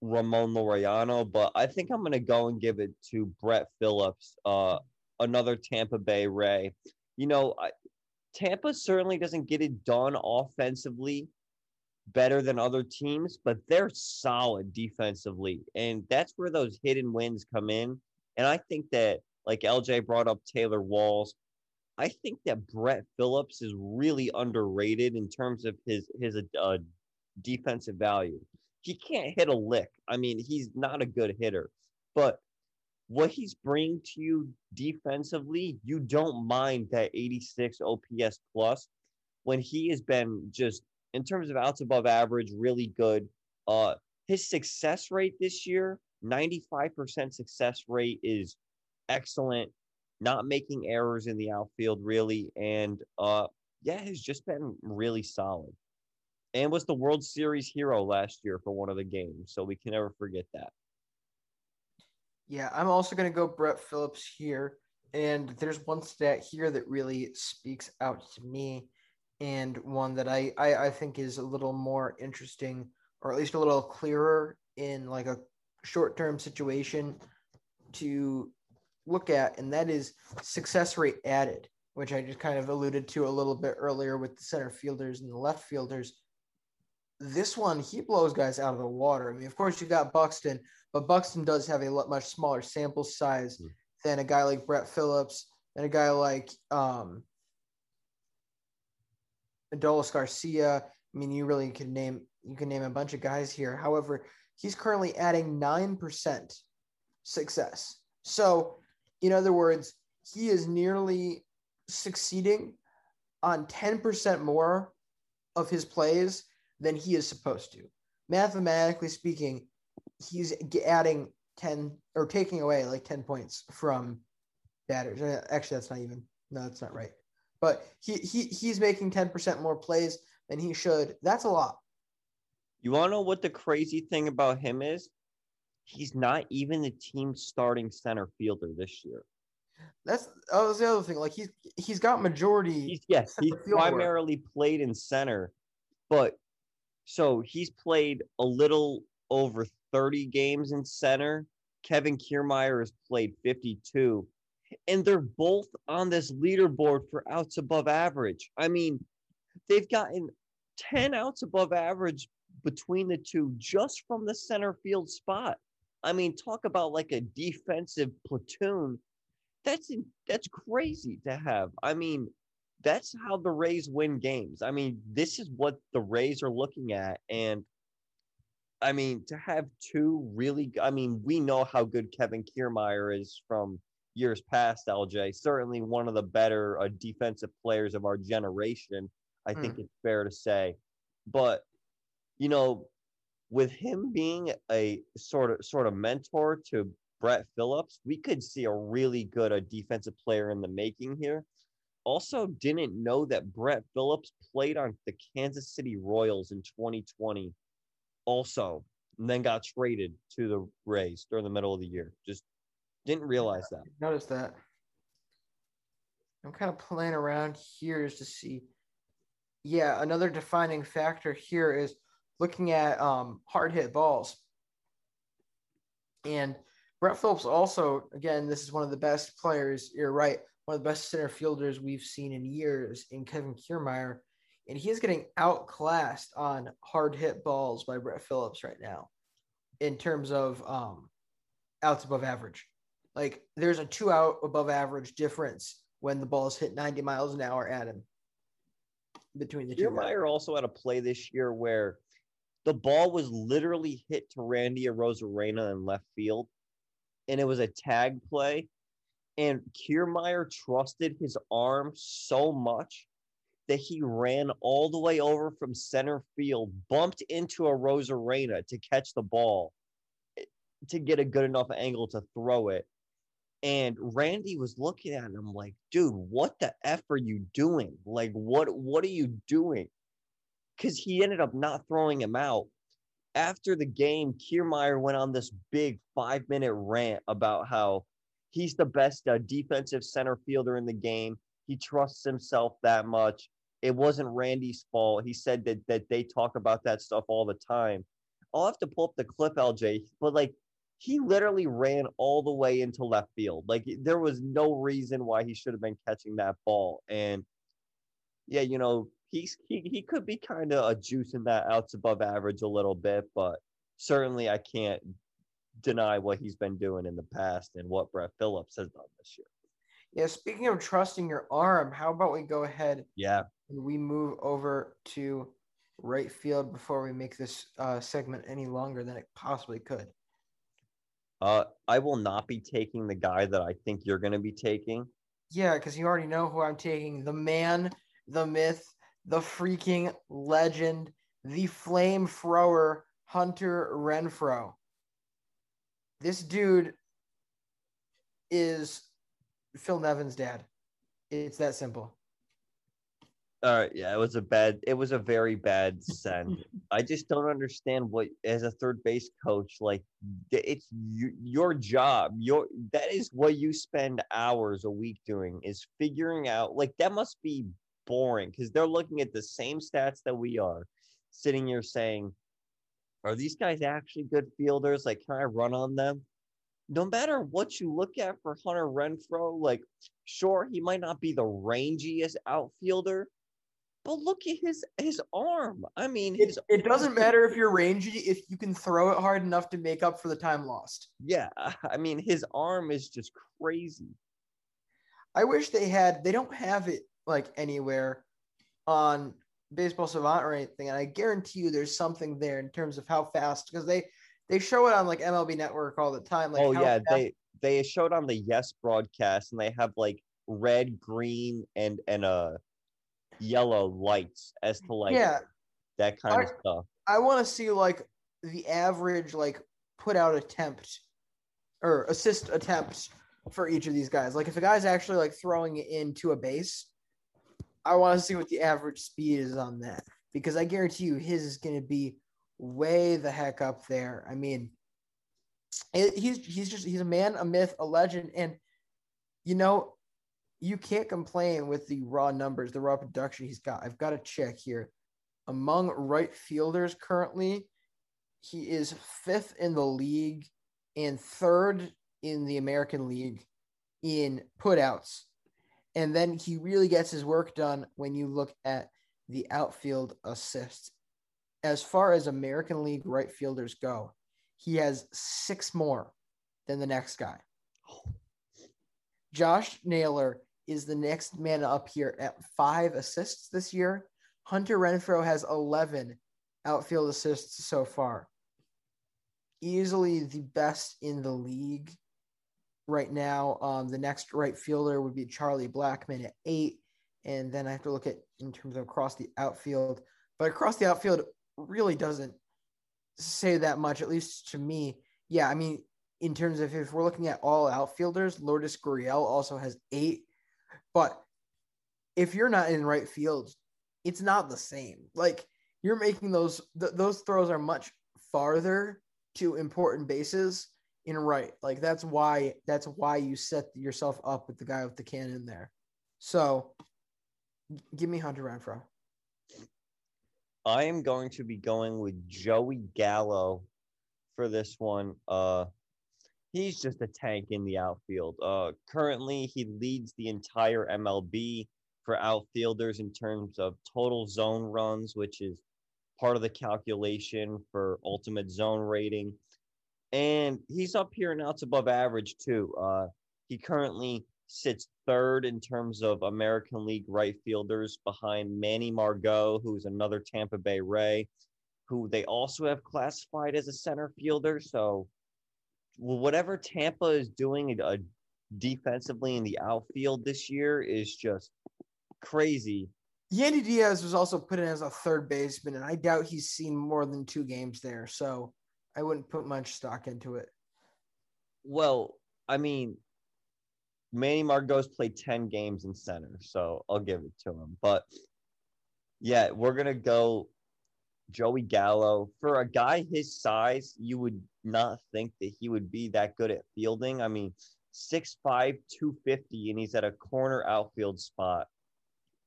S2: Ramon Laureano, but I think I'm going to go and give it to Brett Phillips, uh, another Tampa Bay Ray. You know, I, Tampa certainly doesn't get it done offensively better than other teams, but they're solid defensively. And that's where those hidden wins come in. And I think that, like LJ brought up Taylor Walls, I think that Brett Phillips is really underrated in terms of his his uh, defensive value. He can't hit a lick. I mean, he's not a good hitter, but what he's bringing to you defensively, you don't mind that 86 OPS plus when he has been just in terms of outs above average, really good. Uh, his success rate this year, 95% success rate is excellent. Not making errors in the outfield really, and uh, yeah, has just been really solid. And was the World Series hero last year for one of the games, so we can never forget that.
S1: Yeah, I'm also going to go Brett Phillips here. And there's one stat here that really speaks out to me, and one that I, I, I think is a little more interesting, or at least a little clearer in like a short term situation to look at, and that is success rate added, which I just kind of alluded to a little bit earlier with the center fielders and the left fielders. This one, he blows guys out of the water. I mean, of course, you got Buxton, but Buxton does have a much smaller sample size mm. than a guy like Brett Phillips, and a guy like um, Adolis Garcia. I mean, you really can name you can name a bunch of guys here. However, he's currently adding nine percent success. So, in other words, he is nearly succeeding on ten percent more of his plays than he is supposed to. Mathematically speaking, he's adding 10 or taking away like 10 points from batters. Uh, actually, that's not even, no, that's not right. But he, he he's making 10% more plays than he should. That's a lot.
S2: You want to know what the crazy thing about him is? He's not even the team starting center fielder this year.
S1: That's that was the other thing. Like he's he's got majority.
S2: He's, yes, he's primarily work. played in center, but so he's played a little over 30 games in center. Kevin Kiermaier has played 52. And they're both on this leaderboard for outs above average. I mean, they've gotten 10 outs above average between the two just from the center field spot. I mean, talk about like a defensive platoon. That's that's crazy to have. I mean, that's how the Rays win games. I mean, this is what the Rays are looking at. And I mean, to have two really, I mean, we know how good Kevin Kiermaier is from years past, LJ. Certainly one of the better uh, defensive players of our generation. I think
S1: Mm.
S2: it's fair to say. But, you know, with him being a sort of sort of mentor to Brett Phillips, we could see a really good a defensive player in the making here. Also, didn't know that Brett Phillips played on the Kansas City Royals in 2020, also, and then got traded to the Rays during the middle of the year. Just didn't realize that.
S1: Notice that. I'm kind of playing around here just to see. Yeah, another defining factor here is looking at um, hard hit balls. And Brett Phillips also, again, this is one of the best players. You're right, one of the best center fielders we've seen in years in Kevin Kiermaier. And he's getting outclassed on hard hit balls by Brett Phillips right now in terms of um, outs above average. Like there's a two out above average difference when the balls hit 90 miles an hour at him between the two. guys.
S2: Kiermaier also had a play this year where the ball was literally hit to Randy Arozarena in left field, and it was a tag play. And Kiermaier trusted his arm so much that he ran all the way over from center field, bumped into a Rosarena to catch the ball eh, to get a good enough angle to throw it. And Randy was looking at him like, dude, what the F are you doing? Like, what what are you doing? Because he ended up not throwing him out. After the game, Kiermaier went on this big five minute rant about how he's the best uh, defensive center fielder in the game. He trusts himself that much. It wasn't Randy's fault. He said that that they talk about that stuff all the time. I'll have to pull up the clip, LJ, but like he literally ran all the way into left field. Like there was no reason why he should have been catching that ball. And yeah, you know, he's he, he could be kind of a juicing that outs above average a little bit, but certainly I can't deny what he's been doing in the past and what Brett Phillips has done this year.
S1: Yeah, speaking of trusting your arm, how about we go ahead
S2: Yeah.
S1: and we move over to right field before we make this uh, segment any longer than it possibly could?
S2: Uh, I will not be taking the guy that I think you're going to be taking.
S1: Yeah, because you already know who I'm taking. The man, the myth, the freaking legend, the flame thrower, Hunter Renfroe. This dude is Phil Nevin's dad. It's that simple.
S2: All right, yeah, it was a bad. It was a very bad send. I just don't understand what, as a third base coach, like it's y- your job. Your that is what you spend hours a week doing is figuring out. Like that must be boring because they're looking at the same stats that we are, sitting here saying, "Are these guys actually good fielders? Like, can I run on them?" no matter what you look at for Hunter Renfroe, like, sure, he might not be the rangiest outfielder, but look at his his arm. I mean,
S1: It,
S2: his
S1: it doesn't matter if you're rangy if you can throw it hard enough to make up for the time lost.
S2: Yeah, I mean, his arm is just crazy.
S1: I wish they had. They don't have it like anywhere on Baseball Savant or anything, and I guarantee you there's something there in terms of how fast because they they show it on like MLB Network all the time. Like
S2: oh yeah,
S1: fast-
S2: they they showed on the Yes broadcast, and they have like red, green, and and uh yellow lights as to like
S1: Yeah.
S2: that kind of stuff.
S1: I want to see like the average like put out attempt or assist attempt for each of these guys. Like if a guy's actually like throwing it into a base, I want to see what the average speed is on that because I guarantee you his is going to be way the heck up there. I mean, he's he's just he's a man, a myth, a legend, and you know you can't complain with the raw numbers, the raw production he's got. I've got to check here. Among right fielders currently, he is fifth in the league and third in the American League in putouts. And then he really gets his work done when you look at the outfield assists. As far as American League right fielders go, he has six more than the next guy. Josh Naylor is the next man up here at five assists this year. Hunter Renfroe has 11 outfield assists so far. Easily the best in the league right now. Um, the next right fielder would be Charlie Blackmon at eight. And then I have to look at in terms of across the outfield. But across the outfield really doesn't say that much, at least to me. Yeah, I mean, in terms of if we're looking at all outfielders, Lourdes Gurriel also has eight. But if you're not in right field, it's not the same. Like you're making those th- those throws are much farther to important bases in right. Like that's why that's why you set yourself up with the guy with the cannon there. So give me Hunter Renfroe.
S2: I am going to be going with Joey Gallo for this one. Uh he's just a tank in the outfield. Uh currently he leads the entire MLB for outfielders in terms of total zone runs, which is part of the calculation for ultimate zone rating. And he's up here and outs above average too. Uh he currently sits third in terms of American League right fielders behind Manny Margot, who's another Tampa Bay Ray, who they also have classified as a center fielder. So, whatever Tampa is doing uh, defensively in the outfield this year is just crazy.
S1: Yandy Diaz was also put in as a third baseman, and I doubt he's seen more than two games there. So, I wouldn't put much stock into it.
S2: Well, I mean, Manny Margot's played 10 games in center, so I'll give it to him. But yeah, we're going to go Joey Gallo. For a guy his size, you would not think that he would be that good at fielding. I mean, 6'5, 250, and he's at a corner outfield spot.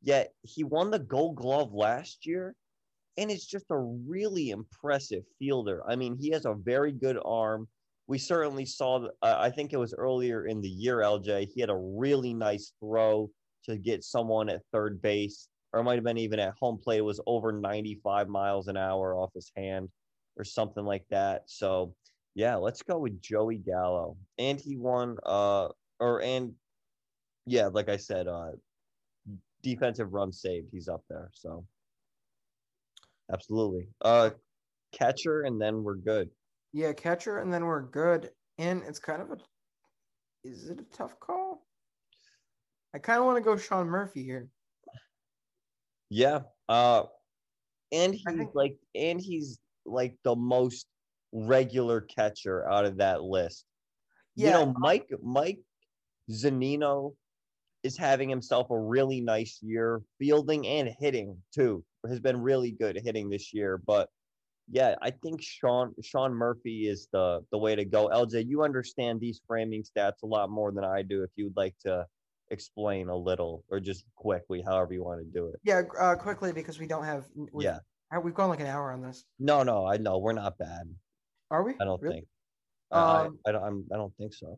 S2: Yet he won the gold glove last year, and it's just a really impressive fielder. I mean, he has a very good arm we certainly saw. Uh, I think it was earlier in the year, LJ. He had a really nice throw to get someone at third base, or it might have been even at home plate. It was over 95 miles an hour off his hand, or something like that. So, yeah, let's go with Joey Gallo, and he won. Uh, or and yeah, like I said, uh, defensive run saved. He's up there. So, absolutely. Uh, catcher, and then we're good.
S1: Yeah, catcher, and then we're good. And it's kind of a is it a tough call? I kind of want to go Sean Murphy here.
S2: Yeah. Uh and he's think... like and he's like the most regular catcher out of that list. Yeah. You know, Mike Mike Zunino is having himself a really nice year, fielding and hitting too. Has been really good hitting this year, but yeah, I think Sean Sean Murphy is the the way to go. LJ, you understand these framing stats a lot more than I do. If you'd like to explain a little or just quickly, however you want to do it.
S1: Yeah, uh, quickly because we don't have.
S2: Yeah,
S1: we've gone like an hour on this.
S2: No, no, I know we're not bad.
S1: Are we?
S2: I don't
S1: really?
S2: think. Um, I, I don't. I'm, I don't think so.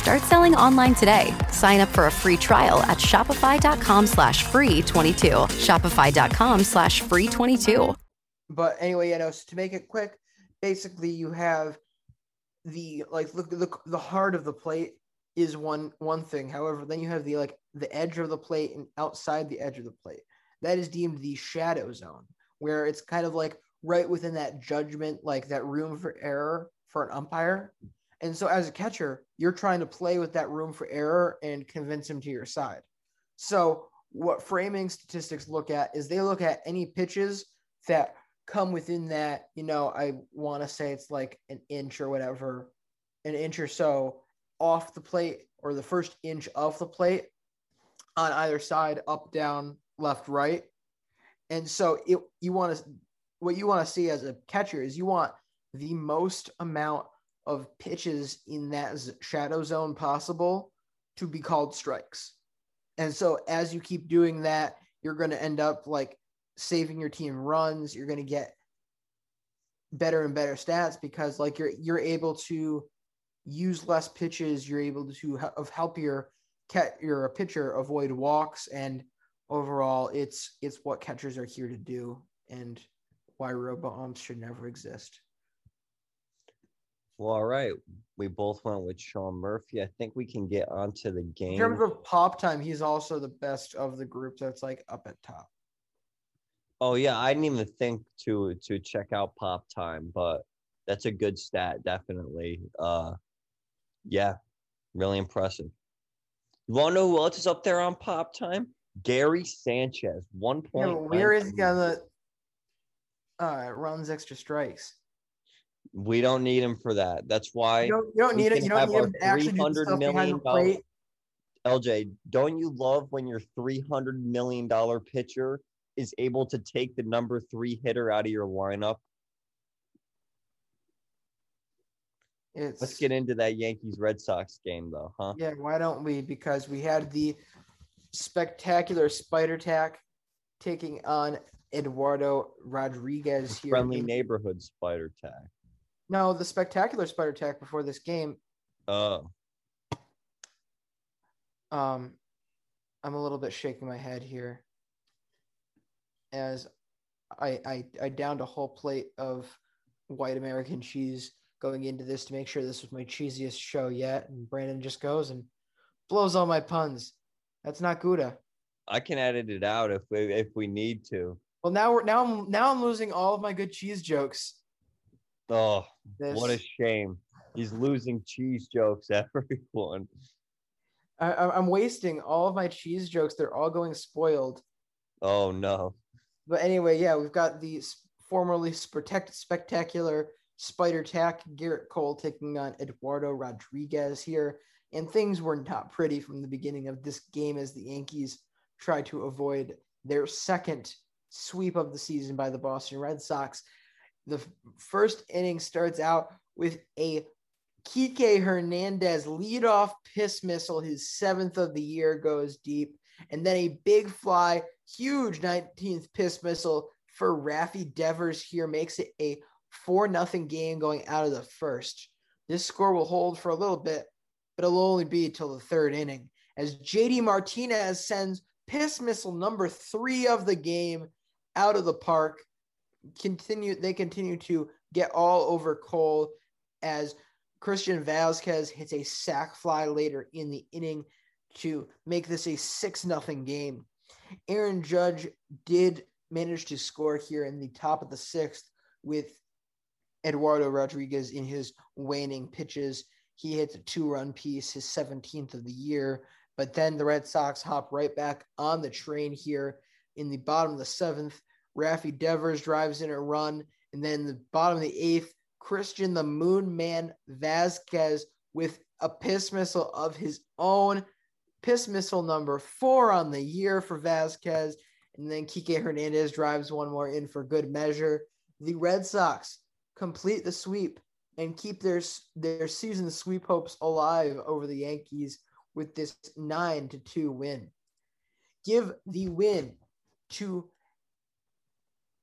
S3: Start selling online today. Sign up for a free trial at shopify.com slash free 22. Shopify.com slash free 22.
S1: But anyway, you know, so to make it quick, basically you have the like look the the heart of the plate is one one thing. However, then you have the like the edge of the plate and outside the edge of the plate. That is deemed the shadow zone, where it's kind of like right within that judgment, like that room for error for an umpire. And so as a catcher, you're trying to play with that room for error and convince him to your side. So what framing statistics look at is they look at any pitches that come within that, you know, I want to say it's like an inch or whatever, an inch or so off the plate or the first inch of the plate on either side, up, down, left, right. And so it you want to what you want to see as a catcher is you want the most amount of pitches in that shadow zone possible to be called strikes. And so as you keep doing that, you're going to end up like saving your team runs. You're going to get better and better stats because like you're you're able to use less pitches. You're able to of help your your pitcher avoid walks and overall it's it's what catchers are here to do and why robo should never exist.
S2: Well, all right. We both went with Sean Murphy. I think we can get onto the game.
S1: In terms of pop time, he's also the best of the group that's like up at top.
S2: Oh yeah, I didn't even think to to check out pop time, but that's a good stat, definitely. Uh yeah, really impressive. You wanna know who else is up there on pop time? Gary Sanchez, one point.
S1: Yeah, where is he on the uh, runs extra strikes?
S2: We don't need him for that. That's why
S1: you don't, you don't need it. You don't need him to actually do stuff behind the plate.
S2: LJ, don't you love when your three hundred million dollar pitcher is able to take the number three hitter out of your lineup?
S1: It's,
S2: Let's get into that Yankees Red Sox game, though, huh?
S1: Yeah, why don't we? Because we had the spectacular spider tack taking on Eduardo Rodriguez here.
S2: Friendly neighborhood spider tack.
S1: No, the spectacular spider tack before this game.
S2: Oh.
S1: Um, I'm a little bit shaking my head here as I, I I downed a whole plate of white American cheese going into this to make sure this was my cheesiest show yet. And Brandon just goes and blows all my puns. That's not Gouda.
S2: I can edit it out if we if we need to.
S1: Well, now we're now I'm now I'm losing all of my good cheese jokes.
S2: Oh, this. what a shame! He's losing cheese jokes, everyone.
S1: I, I'm wasting all of my cheese jokes. They're all going spoiled.
S2: Oh no!
S1: But anyway, yeah, we've got the formerly spectacular Spider Tack Gerrit Cole taking on Eduardo Rodriguez here, and things were not pretty from the beginning of this game as the Yankees tried to avoid their second sweep of the season by the Boston Red Sox. The first inning starts out with a Kike Hernandez leadoff piss missile, his seventh of the year, goes deep, and then a big fly huge 19th piss missile for Rafi Devers here makes it a 4 nothing game going out of the first. This score will hold for a little bit, but it'll only be till the third inning as JD Martinez sends piss missile number three of the game out of the park. Continue they continue to get all over Cole as Christian Vázquez hits a sac fly later in the inning to make this a six nothing game. Aaron Judge did manage to score here in the top of the sixth with Eduardo Rodriguez in his waning pitches. He hits a two run piece, his 17th of the year. But then the Red Sox hop right back on the train here in the bottom of the seventh. Rafi Devers drives in a run. And then the bottom of the eighth, Christian the Moon Man Vázquez with a piss missile of his own piss missile number four on the year for Vázquez. And then Kike Hernandez drives one more in for good measure. The Red Sox complete the sweep and keep their, their season sweep hopes alive over the Yankees with this 9 to 2 win. Give the win to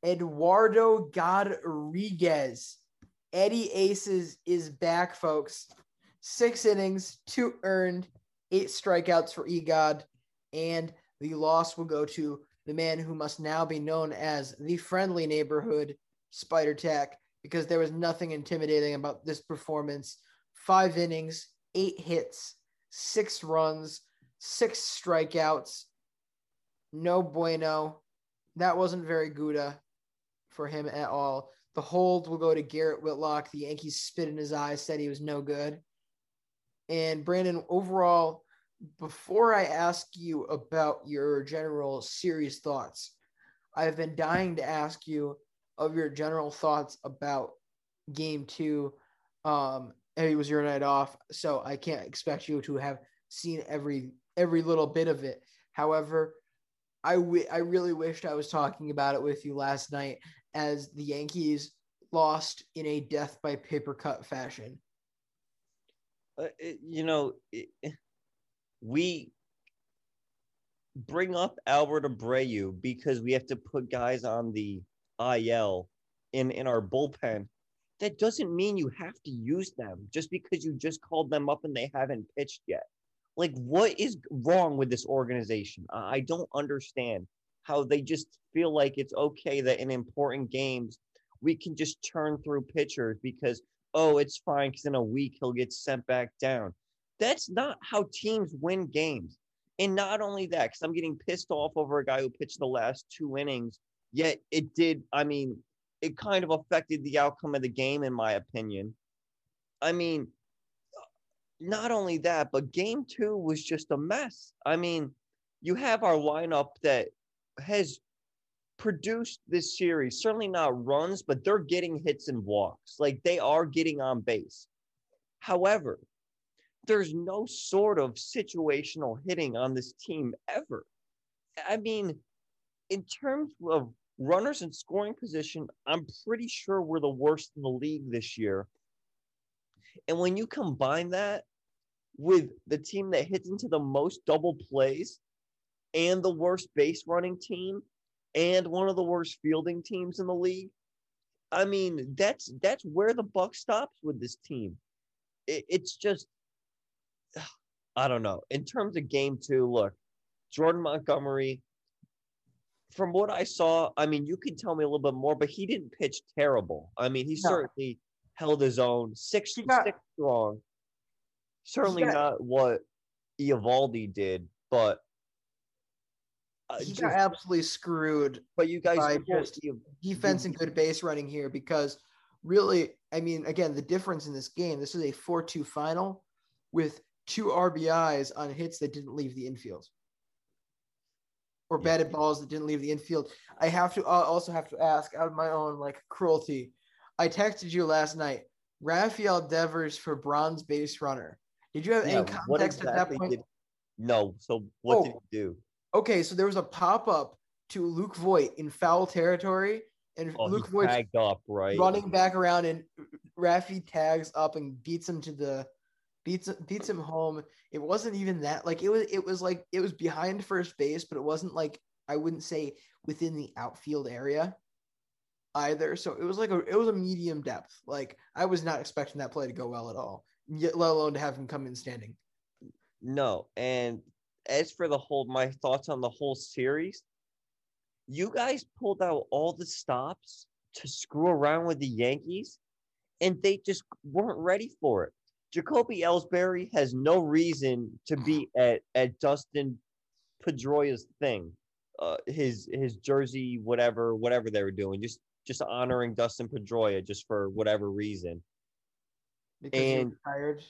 S1: Eduardo Rodriguez. Eddie Aces is back, folks. Six innings, two earned, eight strikeouts for Egod, and the loss will go to the man who must now be known as the friendly neighborhood Spider Tack because there was nothing intimidating about this performance. Five innings, eight hits, six runs, six strikeouts. No bueno. That wasn't very Gouda for him at all. The hold will go to Garrett Whitlock. The Yankees spit in his eyes, said he was no good. And Brandon, overall, before I ask you about your general series thoughts, I've been dying to ask you of your general thoughts about game two. Um, it was your night off, so I can't expect you to have seen every every little bit of it. However, I, w- I really wished I was talking about it with you last night as the Yankees lost in a death by paper cut fashion.
S2: Uh, it, you know, it, we bring up Albert Abreu because we have to put guys on the IL in in our bullpen. That doesn't mean you have to use them just because you just called them up and they haven't pitched yet. Like, what is wrong with this organization? I don't understand how they just feel like it's okay that in important games we can just turn through pitchers because oh, it's fine because in a week he'll get sent back down. That's not how teams win games. And not only that, because I'm getting pissed off over a guy who pitched the last two innings, yet it did, I mean, it kind of affected the outcome of the game, in my opinion. I mean, not only that, but game two was just a mess. I mean, you have our lineup that has produced this series, certainly not runs, but they're getting hits and walks. Like they are getting on base. However, there's no sort of situational hitting on this team ever. I mean, in terms of runners in scoring position, I'm pretty sure we're the worst in the league this year. And when you combine that with the team that hits into the most double plays and the worst base running team and one of the worst fielding teams in the league, I mean, that's that's where the buck stops with this team. It, it's just I don't know. In terms of game two, look, Jordan Montgomery, from what I saw, I mean, you can tell me a little bit more, but he didn't pitch terrible. I mean, he no. certainly held his own, six, got, six strong. Certainly got, not what Eovaldi did, but
S1: uh, he just, got absolutely screwed.
S2: But you guys
S1: by just defense and good base running here because really, I mean, again, the difference in this game, this is a 4 2 final with two RBIs on hits that didn't leave the infield or batted balls that didn't leave the infield. I have to I also have to ask out of my own like cruelty. I texted you last night. Rafael Devers for bronze base runner. Did you have yeah, any context exactly at that point? Did,
S2: no. So what oh, did he do?
S1: Okay, so there was a pop up to Luke Voit in foul territory, and
S2: oh,
S1: Luke
S2: Voit tagged up right,
S1: running back around, and Rafi tags up and beats him to the beats beats him home. It wasn't even that like it was it was like it was behind first base, but it wasn't like I wouldn't say within the outfield area either. So it was like a it was a medium depth. Like I was not expecting that play to go well at all, yet let alone to have him come in standing.
S2: No, and as for the whole my thoughts on the whole series, you guys pulled out all the stops to screw around with the Yankees, and they just weren't ready for it. Jacoby Ellsbury has no reason to be at at Dustin Pedroia's thing, uh, his his jersey, whatever, whatever they were doing, just just honoring Dustin Pedroia just for whatever reason.
S1: Because and, he retired.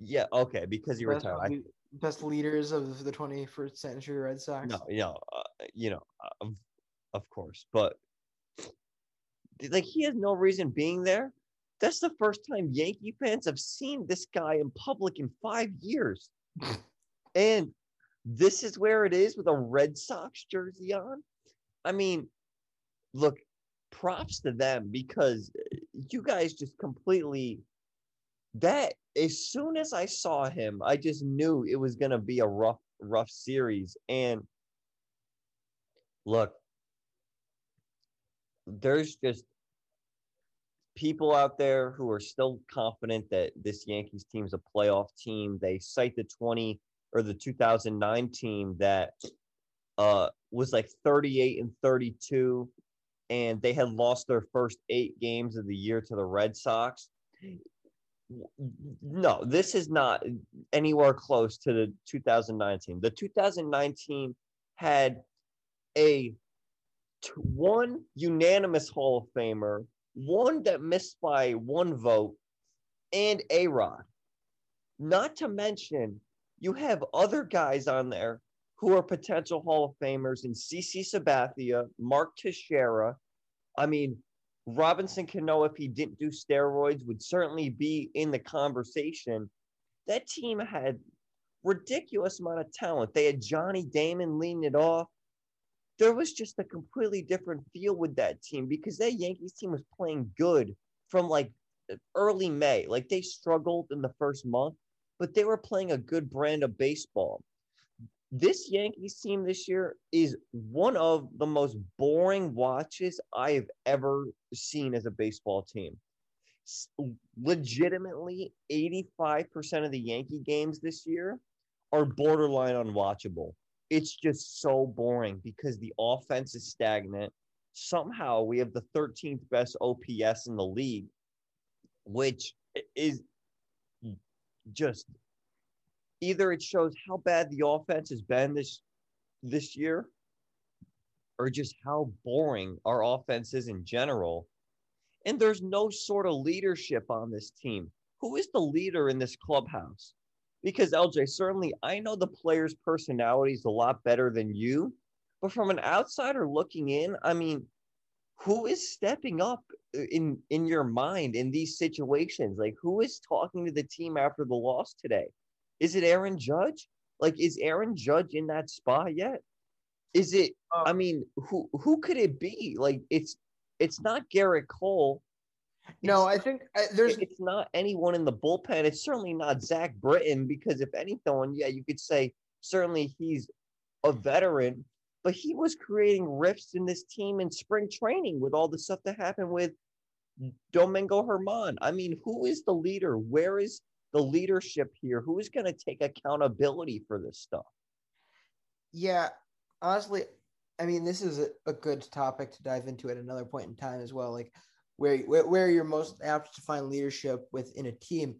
S2: Yeah, okay, because he retired.
S1: Best leaders of the 21st century Red Sox.
S2: No, you know, uh, you know, uh, of, of course, but like he has no reason being there. That's the first time Yankee fans have seen this guy in public in five years. and this is where it is with a Red Sox jersey on. I mean, look, props to them because you guys just completely that as soon as I saw him, I just knew it was going to be a rough rough series and look there's just people out there who are still confident that this Yankees team is a playoff team. They cite the 20 or the 2009 team that uh, was like 38 and 32 and they had lost their first eight games of the year to the Red Sox. No, this is not anywhere close to the 2019. The 2019 had a one unanimous Hall of Famer, one that missed by one vote, and A Rod. Not to mention, you have other guys on there who are potential Hall of Famers in CC Sabathia, Mark Teixeira. I mean, Robinson Cano, if he didn't do steroids, would certainly be in the conversation. That team had ridiculous amount of talent. They had Johnny Damon leading it off. There was just a completely different feel with that team because that Yankees team was playing good from like early May. Like they struggled in the first month, but they were playing a good brand of baseball. This Yankees team this year is one of the most boring watches I have ever seen as a baseball team. Legitimately, 85% of the Yankee games this year are borderline unwatchable. It's just so boring because the offense is stagnant. Somehow we have the 13th best OPS in the league, which is just either it shows how bad the offense has been this this year or just how boring our offense is in general. And there's no sort of leadership on this team. Who is the leader in this clubhouse? Because LJ, certainly I know the players' personalities a lot better than you, but from an outsider looking in, I mean, who is stepping up in in your mind in these situations? Like who is talking to the team after the loss today? Is it Aaron Judge? Like, is Aaron Judge in that spot yet? Is it? I
S1: Um,
S2: mean, who who could it be? Like, it's it's not Gerrit Cole.
S1: No, I think I, there's
S2: it's not anyone in the bullpen. It's certainly not Zack Britton because if anyone, yeah, you could say certainly he's a veteran, but he was creating rifts in this team in spring training with all the stuff that happened with Domingo Germán. I mean, who is the leader? Where is the leadership here? Who is going to take accountability for this stuff?
S1: Yeah, honestly, I mean, this is a, a good topic to dive into at another point in time as well. Like where where, where you're most apt to find leadership within a team.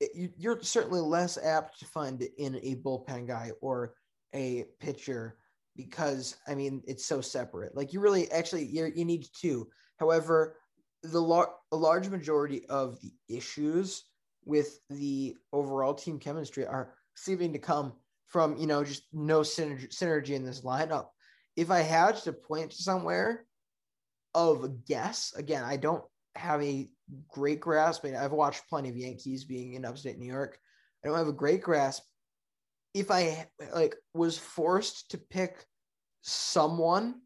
S1: It- you, you're certainly less apt to find in a bullpen guy or a pitcher because I mean it's so separate. Like you really actually you you need two. However, the lar- a large majority of the issues with the overall team chemistry are seeming to come from you know just no synergy, synergy in this lineup. If I had to point to somewhere of a guess, again, I don't have a great grasp. I mean, I've watched plenty of Yankees being in upstate New York. I don't have a great grasp. If I like was forced to pick someone,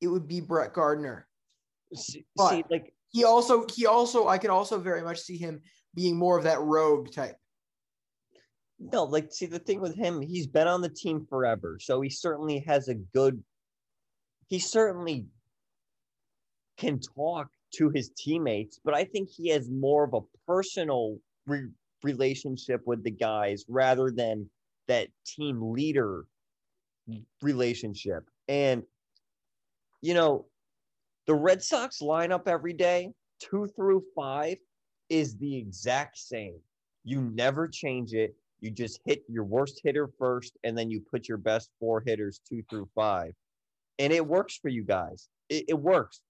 S1: it would be Brett Gardner.
S2: See,
S1: But
S2: see, like
S1: he also he also I could also very much see him being more of that rogue type.
S2: No, like see the thing with him, he's been on the team forever, so he certainly has a good. He certainly can talk to his teammates, but I think he has more of a personal re- relationship with the guys rather than that team leader relationship. And you know, the Red Sox lineup every day, two through five, is the exact same. You never change it. You just hit your worst hitter first, and then you put your best four hitters two through five. And it works for you guys. It, it works.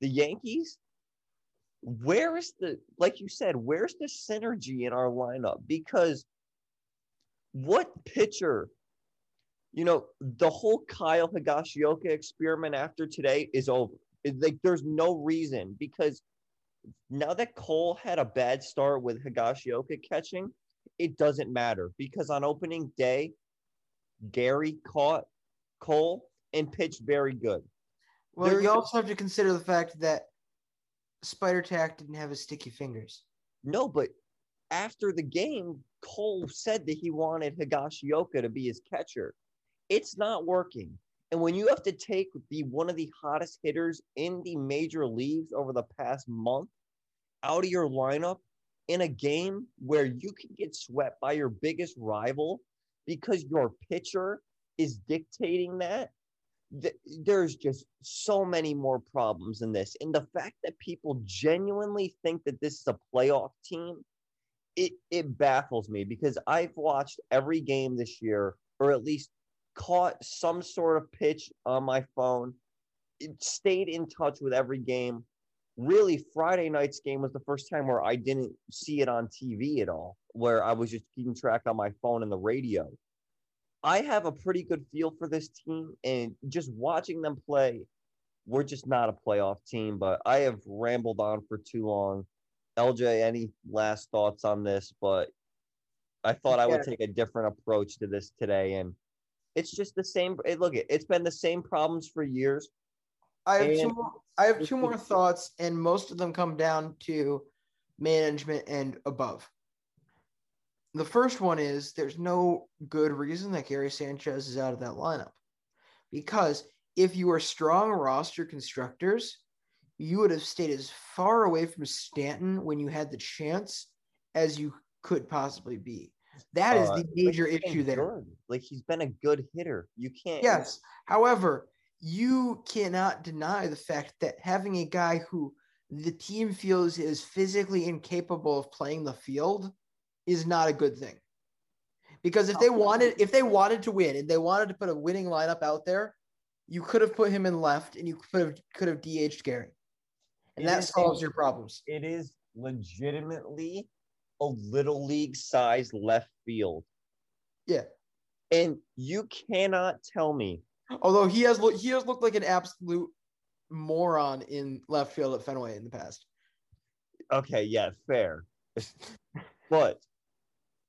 S2: The Yankees, where is the, like you said, where's the synergy in our lineup? Because what pitcher, you know, the whole Kyle Higashioka experiment after today is over. Like, there's no reason because now that Cole had a bad start with Higashioka catching, it doesn't matter because on opening day, Gary caught Cole and pitched very good.
S1: Well,
S2: There
S1: you also have to consider the fact that Spider Tack didn't have his sticky fingers.
S2: No, but after the game, Cole said that he wanted Higashioka to be his catcher. It's not working. And when you have to take the one of the hottest hitters in the major leagues over the past month out of your lineup in a game where you can get swept by your biggest rival because your pitcher is dictating that, th- there's just so many more problems in this. And the fact that people genuinely think that this is a playoff team, it it baffles me because I've watched every game this year, or at least caught some sort of pitch on my phone, it stayed in touch with every game. Really, Friday night's game was the first time where I didn't see it on TV at all, where I was just keeping track on my phone and the radio. I have a pretty good feel for this team, and just watching them play, we're just not a playoff team. But I have rambled on for too long. LJ, any last thoughts on this? But I thought I would take a different approach to this today, and it's just the same. eh, Look, it- it's been the same problems for years.
S1: I have two more, I have two more thoughts, and most of them come down to management and above. The first one is there's no good reason that Gary Sanchez is out of that lineup. Because if you were strong roster constructors, you would have stayed as far away from Stanton when you had the chance as you could possibly be. That is
S2: Uh,
S1: the major issue there.
S2: good. Like he's been a good hitter. You can't.
S1: Yes. However, you cannot deny the fact that having a guy who the team feels is physically incapable of playing the field is not a good thing. Because if they wanted if they wanted to win and they wanted to put a winning lineup out there, you could have put him in left and you could have could have DH'd Gary. And
S2: It
S1: that solves
S2: a-
S1: your problems.
S2: It is legitimately a little league size left field.
S1: Yeah.
S2: And you cannot tell me
S1: Although he has looked he has looked like an absolute moron in left field at Fenway in the past.
S2: Okay, yeah, fair. but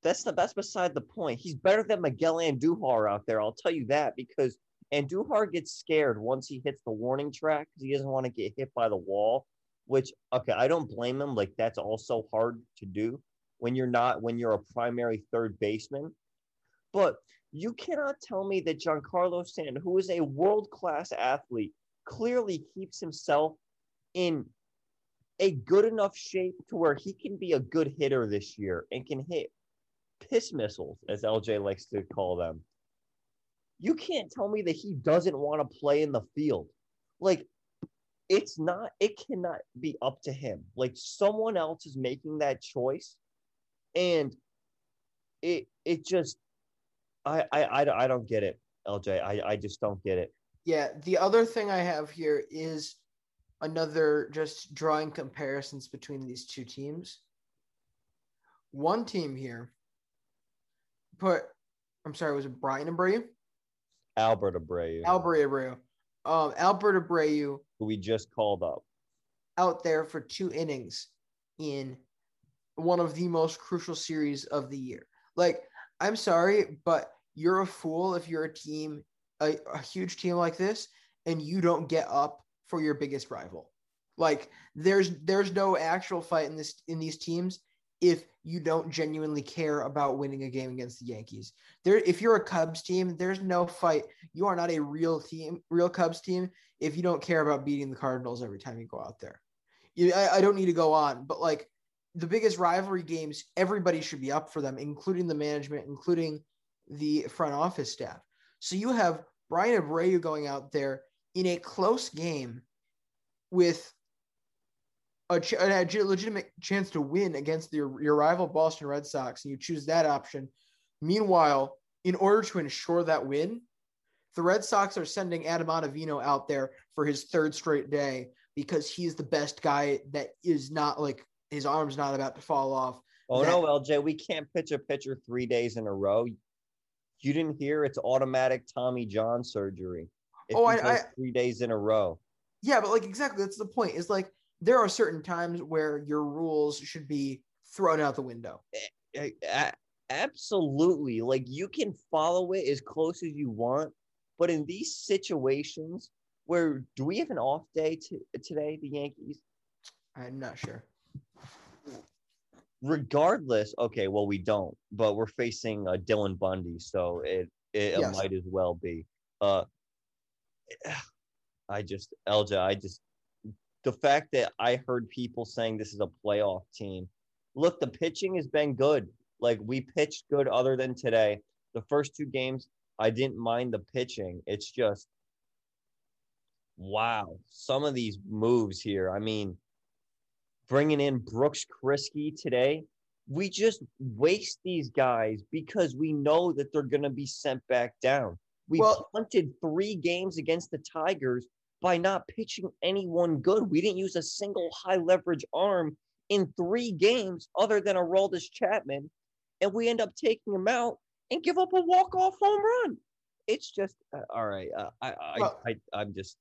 S2: that's the that's beside the point. He's better than Miguel Andujar out there. I'll tell you that because Andujar gets scared once he hits the warning track because he doesn't want to get hit by the wall. Which okay, I don't blame him. Like that's also hard to do when you're not when you're a primary third baseman. But you cannot tell me that Giancarlo Stanton, who is a world class athlete, clearly keeps himself in a good enough shape to where he can be a good hitter this year and can hit piss missiles, as LJ likes to call them. You can't tell me that he doesn't want to play in the field. Like, it's not, it cannot be up to him. Like, someone else is making that choice. And it, it just, I, I, I, I don't get it, LJ. I, I just don't get it.
S1: Yeah, the other thing I have here is another just drawing comparisons between these two teams. One team here put, I'm sorry, was it Brian Abreu?
S2: Albert Abreu,
S1: Albert Abreu. Um, Albert Abreu
S2: who we just called up.
S1: out there for two innings in one of the most crucial series of the year. Like, I'm sorry, but you're a fool if you're a team, a, a huge team like this, and you don't get up for your biggest rival. Like, there's there's no actual fight in this in these teams if you don't genuinely care about winning a game against the Yankees. There, if you're a Cubs team, there's no fight. You are not a real team, real Cubs team, if you don't care about beating the Cardinals every time you go out there. You, I, I don't need to go on, but like the biggest rivalry games, everybody should be up for them, including the management, including the front office staff. So you have Brian Abreu going out there in a close game with a, a legitimate chance to win against your, your rival Boston Red Sox, and you choose that option. Meanwhile, in order to ensure that win, the Red Sox are sending Adam Ottavino out there for his third straight day because he's the best guy that is not like his arm's not about to fall off.
S2: Oh
S1: that-
S2: no, LJ, we can't pitch a pitcher three days in a row. You didn't hear it's automatic Tommy John surgery. If
S1: Oh, I- I-
S2: three days in a row.
S1: Yeah, but like exactly that's the point. Is like there are certain times where your rules should be thrown out the window.
S2: Absolutely. Like you can follow it as close as you want, but in these situations where do we have an off day to, today, the Yankees?
S1: I'm not sure.
S2: Regardless, okay, well we don't, but we're facing uh, Dylan Bundy, so it it
S1: Yes.
S2: might as well be. Uh, I just LJ, I just the fact that I heard people saying this is a playoff team. Look, the pitching has been good. Like we pitched good other than today. The first two games, I didn't mind the pitching. It's just wow, some of these moves here. I mean, bringing in Brooks Kriske today, we just waste these guys because we know that they're going to be sent back down. We
S1: Well-
S2: punted three games against the Tigers by not pitching anyone good. We didn't use a single high leverage arm in three games other than Aroldis Chapman, and we end up taking him out and give up a walk off home run. It's just uh, all right. Uh, I, I,
S1: Well-
S2: I, I'm just,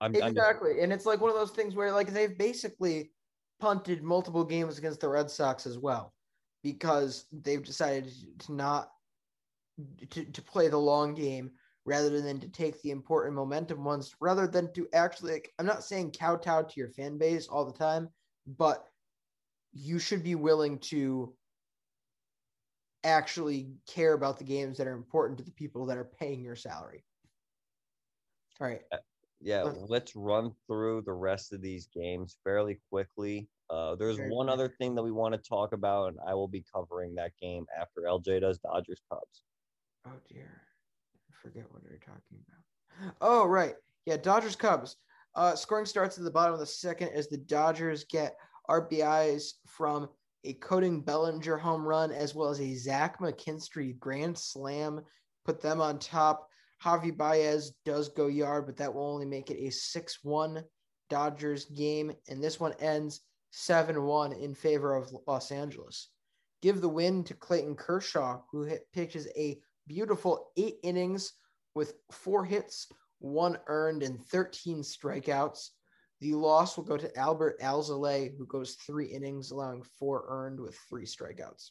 S2: I'm, I'm just,
S1: Exactly. And it's like one of those things where like they've basically punted multiple games against the Red Sox as well because they've decided to not to, to play the long game rather than to take the important momentum ones rather than to actually like I'm not saying kowtow to your fan base all the time, but you should be willing to actually care about the games that are important to the people that are paying your salary. All right.
S2: Uh, yeah.
S1: let's-
S2: run through the rest of these games fairly quickly. Uh, there's one other thing that we want to talk about, and I will be covering that game after LJ does Dodgers Cubs.
S1: Oh dear. I forget what we are talking about. Oh, right. Yeah, Dodgers Cubs. Uh, scoring starts at the bottom of the second as the Dodgers get RBIs from a Cody Bellinger home run as well as a Zach McKinstry grand slam. Put them on top. Javi Baez does go yard, but that will only make it a 6 1 Dodgers game. And this one ends 7 1 in favor of Los Angeles. Give the win to Clayton Kershaw, who hit, pitches a beautiful eight innings with four hits, one earned, and 13 strikeouts. The loss will go to Adbert Alzolay, who goes three innings, allowing four earned with three strikeouts.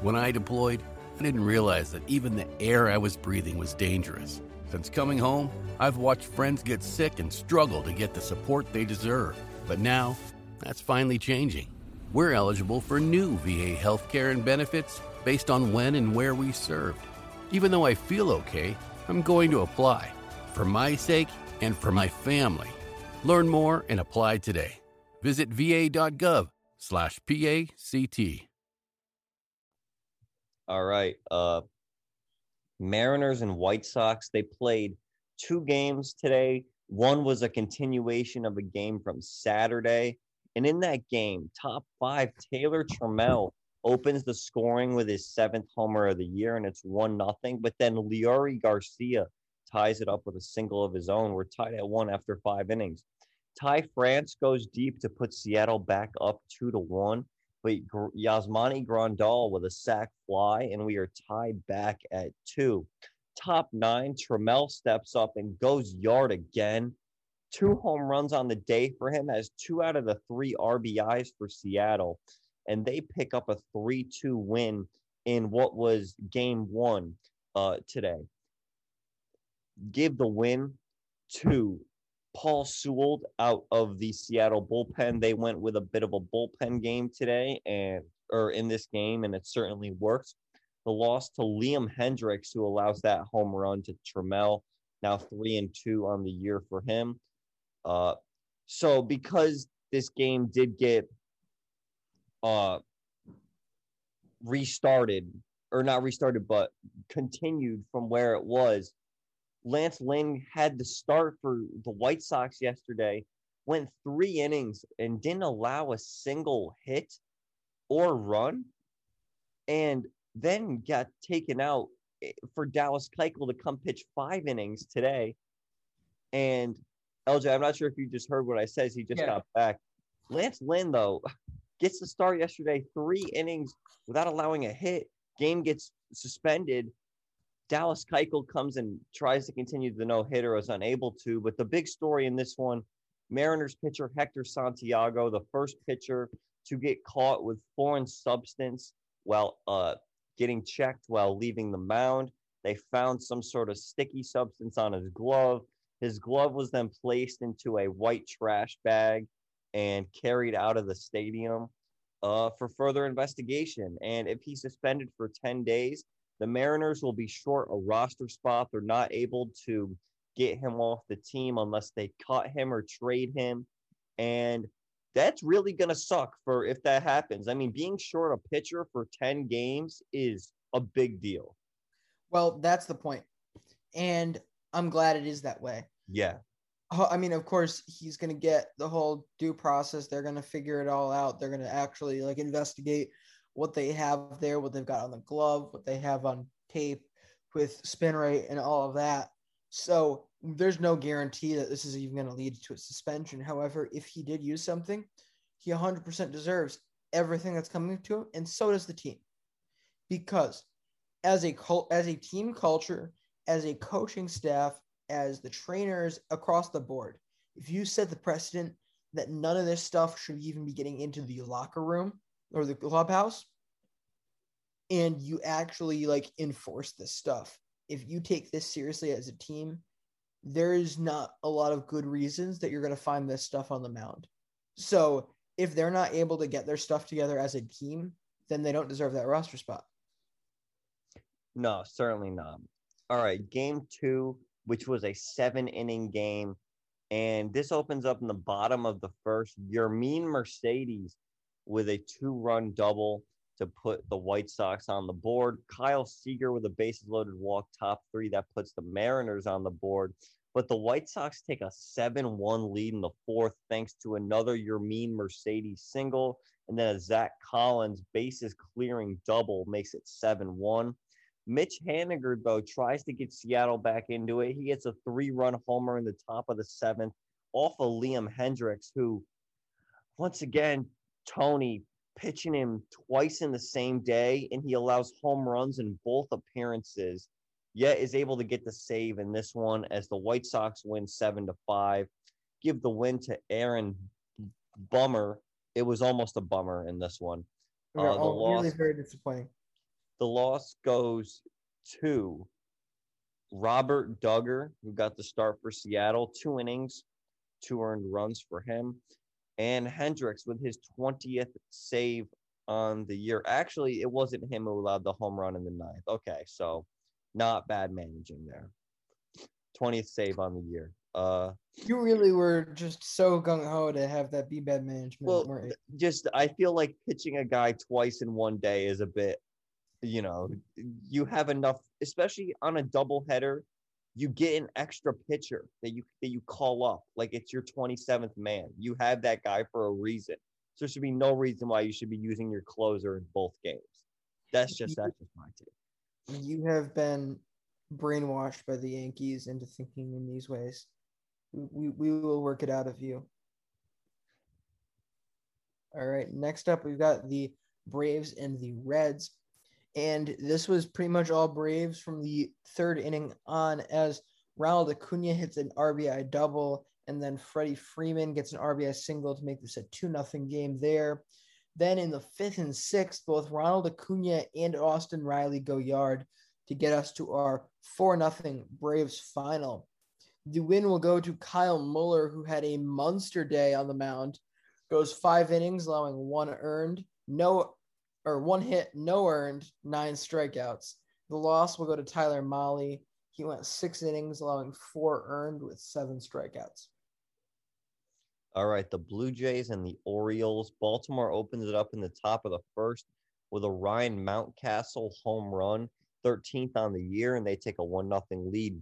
S4: When I deployed, I didn't realize that even the air I was breathing was dangerous. Since coming home, I've watched friends get sick and struggle to get the support they deserve. But now, that's finally changing. We're eligible for new VA healthcare and benefits based on when and where we served. Even though I feel okay, I'm going to apply for my sake and for my family. Learn more and apply today. Visit va.gov/pact.
S2: All right. Uh Mariners and White Sox, they played two games today. One was a continuation of a game from Saturday. And in that game, top five, Taylor Trammell opens the scoring with his seventh homer of the year, and it's one nothing. But then Leury Garcia ties it up with a single of his own. We're tied at one after five innings. Ty France goes deep to put Seattle back up two to one but Yasmani Grandal with a sac fly, and we are tied back at two. Top nine, Trammell steps up and goes yard again. Two home runs on the day for him, has two out of the three RBIs for Seattle, and they pick up a 3 2 win in what was game one uh, today. Give the win to Paul Sewald out of the Seattle bullpen. They went with a bit of a bullpen game today and or in this game, and it certainly works. The loss to Liam Hendriks, who allows that home run to Trammell, now three and two on the year for him. Uh, so because this game did get uh restarted or not restarted, but continued from where it was. Lance Lynn had the start for the White Sox yesterday, went three innings and didn't allow a single hit or run, and then got taken out eh, for Dallas Keuchel to come pitch five innings today. And LJ, I'm not sure if you just heard what I said. He just
S1: Yeah.
S2: got back. Lance Lynn, though, gets the start yesterday, three innings without allowing a hit. Game gets suspended. Dallas Keuchel comes and tries to continue the no hitter, is unable to. But the big story in this one Mariners pitcher Hector Santiago, the first pitcher to get caught with foreign substance while uh, getting checked while leaving the mound. They found some sort of sticky substance on his glove. His glove was then placed into a white trash bag and carried out of the stadium uh, for further investigation. And if he's suspended for 10 days, the Mariners will be short a roster spot. They're not able to get him off the team unless they cut him or trade him. And that's really going to suck for if that happens. I mean, being short a pitcher for 10 games is a big deal.
S1: Well, that's the point. And I'm glad it is that way.
S2: Yeah.
S1: I mean, of course, he's going to get the whole due process. They're going to figure it all out. They're going to actually like investigate what they have there, what they've got on the glove, what they have on tape with spin rate and all of that. So there's no guarantee that this is even going to lead to a suspension. However, if he did use something, he 100% deserves everything that's coming to him, and so does the team. Because as a cult, as a team culture, as a coaching staff, as the trainers across the board, if you set the precedent that none of this stuff should even be getting into the locker room or the clubhouse, and you actually like enforce this stuff, if you take this seriously as a team, there is not a lot of good reasons that you're going to find this stuff on the mound. So if they're not able to get their stuff together as a team, then they don't deserve that roster spot.
S2: No, certainly not. All right, game two, which was a seven inning game. And this opens up in the bottom of the first. Yermin Mercedes with a two run double to put the White Sox on the board. Kyle Seager with a bases loaded walk, top three. That puts the Mariners on the board. But the White Sox take a 7 1 lead in the fourth, thanks to another Yermin Mercedes single. And then a Zach Collins bases clearing double makes it 7 1. Mitch Haniger, though, tries to get Seattle back into it. He gets a three run homer in the top of the seventh off of Liam Hendriks, who, once again, Tony pitching him twice in the same day, and he allows home runs in both appearances, yet is able to get the save in this one as the White Sox win seven to five. Give the win to Aaron Bummer. It was almost a bummer in this one.
S1: Uh, the loss, really very disappointing.
S2: The loss goes to Robert Dugger, who got the start for Seattle, two innings, two earned runs for him and Hendriks with his 20th save on the year. Actually, it wasn't him who allowed the home run in the ninth. Okay, so not bad managing there. 20th save on the year. Uh,
S1: you really were just so gung ho to have that be bad management.
S2: Well, just I feel like pitching a guy twice in one day is a bit, you know, you have enough, especially on a double header you get an extra pitcher that you that you call up like it's your 27th man. You have that guy for a reason. So there should be no reason why you should be using your closer in both games. That's just that's just my take.
S1: You have been brainwashed by the Yankees into thinking in these ways. We, we will work it out of you. All right. Next up, we've got the Braves and the Reds. And this was pretty much all Braves from the third inning on as Ronald Acuna hits an RBI double, and then Freddie Freeman gets an RBI single to make this a 2 0 game there. Then in the fifth and sixth, both Ronald Acuna and Austin Riley go yard to get us to our 4 0 Braves final. The win will go to Kyle Muller, who had a monster day on the mound, goes five innings, allowing one earned, no or one hit, no earned, nine strikeouts. The loss will go to Tyler Mahle. He went six innings, allowing four earned with seven strikeouts.
S2: All right, the Blue Jays and the Orioles. Baltimore opens it up in the top of the first with a Ryan Mountcastle home run, 13th on the year, and they take a 1 0 lead.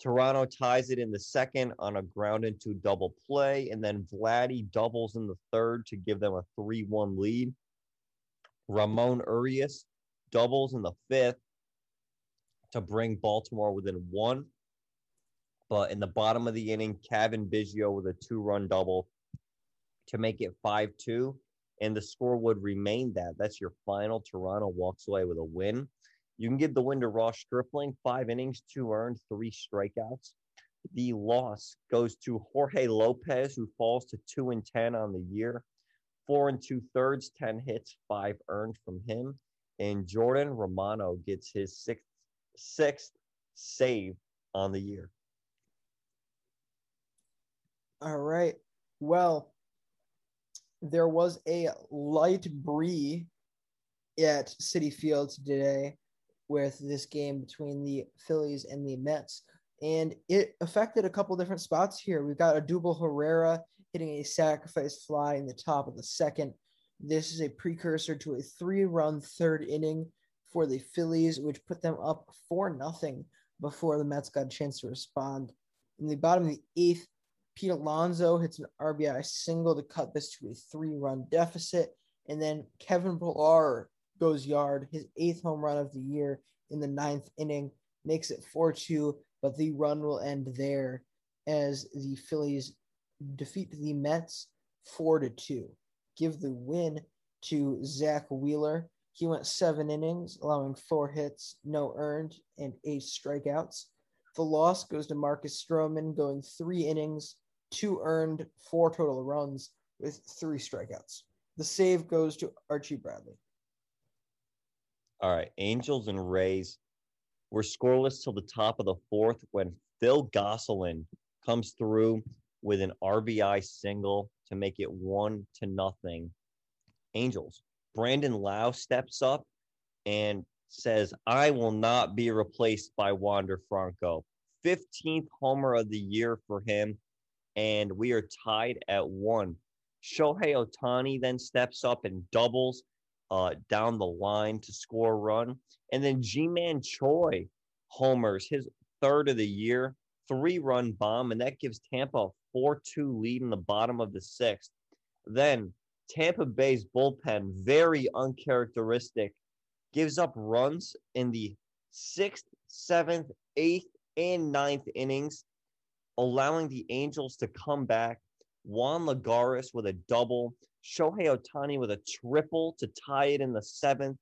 S2: Toronto ties it in the second on a ground into double play, and then Vladdy doubles in the third to give them a 3 1 lead. Ramon Urias doubles in the fifth to bring Baltimore within one. But in the bottom of the inning, Cavan Biggio with a two run double to make it 5 2. And the score would remain that. That's your final. Toronto walks away with a win. You can give the win to Ross Stripling, five innings, two earned, three strikeouts. The loss goes to Jorge Lopez, who falls to two and ten on the year four and two thirds, 10 hits, five earned from him. And Jordan Romano gets his sixth, sixth save on the year.
S1: All right. Well, there was a light brie at Citi Field today with this game between the Phillies and the Mets. And it affected a couple different spots here. We've got Odubel Herrera hitting a sacrifice fly in the top of the second. This is a precursor to a three-run third inning for the Phillies, which put them up four nothing before the Mets got a chance to respond. In the bottom of the eighth, Pete Alonso hits an RBI single to cut this to a three-run deficit, and then Kevin Pillar goes yard, his eighth home run of the year in the ninth inning, makes it 4 2, but the run will end there as the Phillies defeat the Mets 4 to 2. Give the win to Zack Wheeler. He went seven innings, allowing four hits, no earned, and eight strikeouts. The loss goes to Marcus Stroman, going three innings, two earned, four total runs with three strikeouts. The save goes to Archie Bradley.
S2: All right, Angels and Rays were scoreless till the top of the fourth when Phil Gosselin comes through with an RBI single to make it one to nothing. Angels. Brandon Lowe steps up and says, I will not be replaced by Wander Franco. 15th homer of the year for him, and we are tied at one. Shohei Ohtani then steps up and doubles uh, down the line to score a run. And then Ji Man Choi homers his third of the year, three run bomb, and that gives Tampa a 4 2 lead in the bottom of the sixth. Then Tampa Bay's bullpen, very uncharacteristic, gives up runs in the sixth, seventh, eighth, and ninth innings, allowing the Angels to come back. Juan Lagares with a double, Shohei Ohtani with a triple to tie it in the seventh.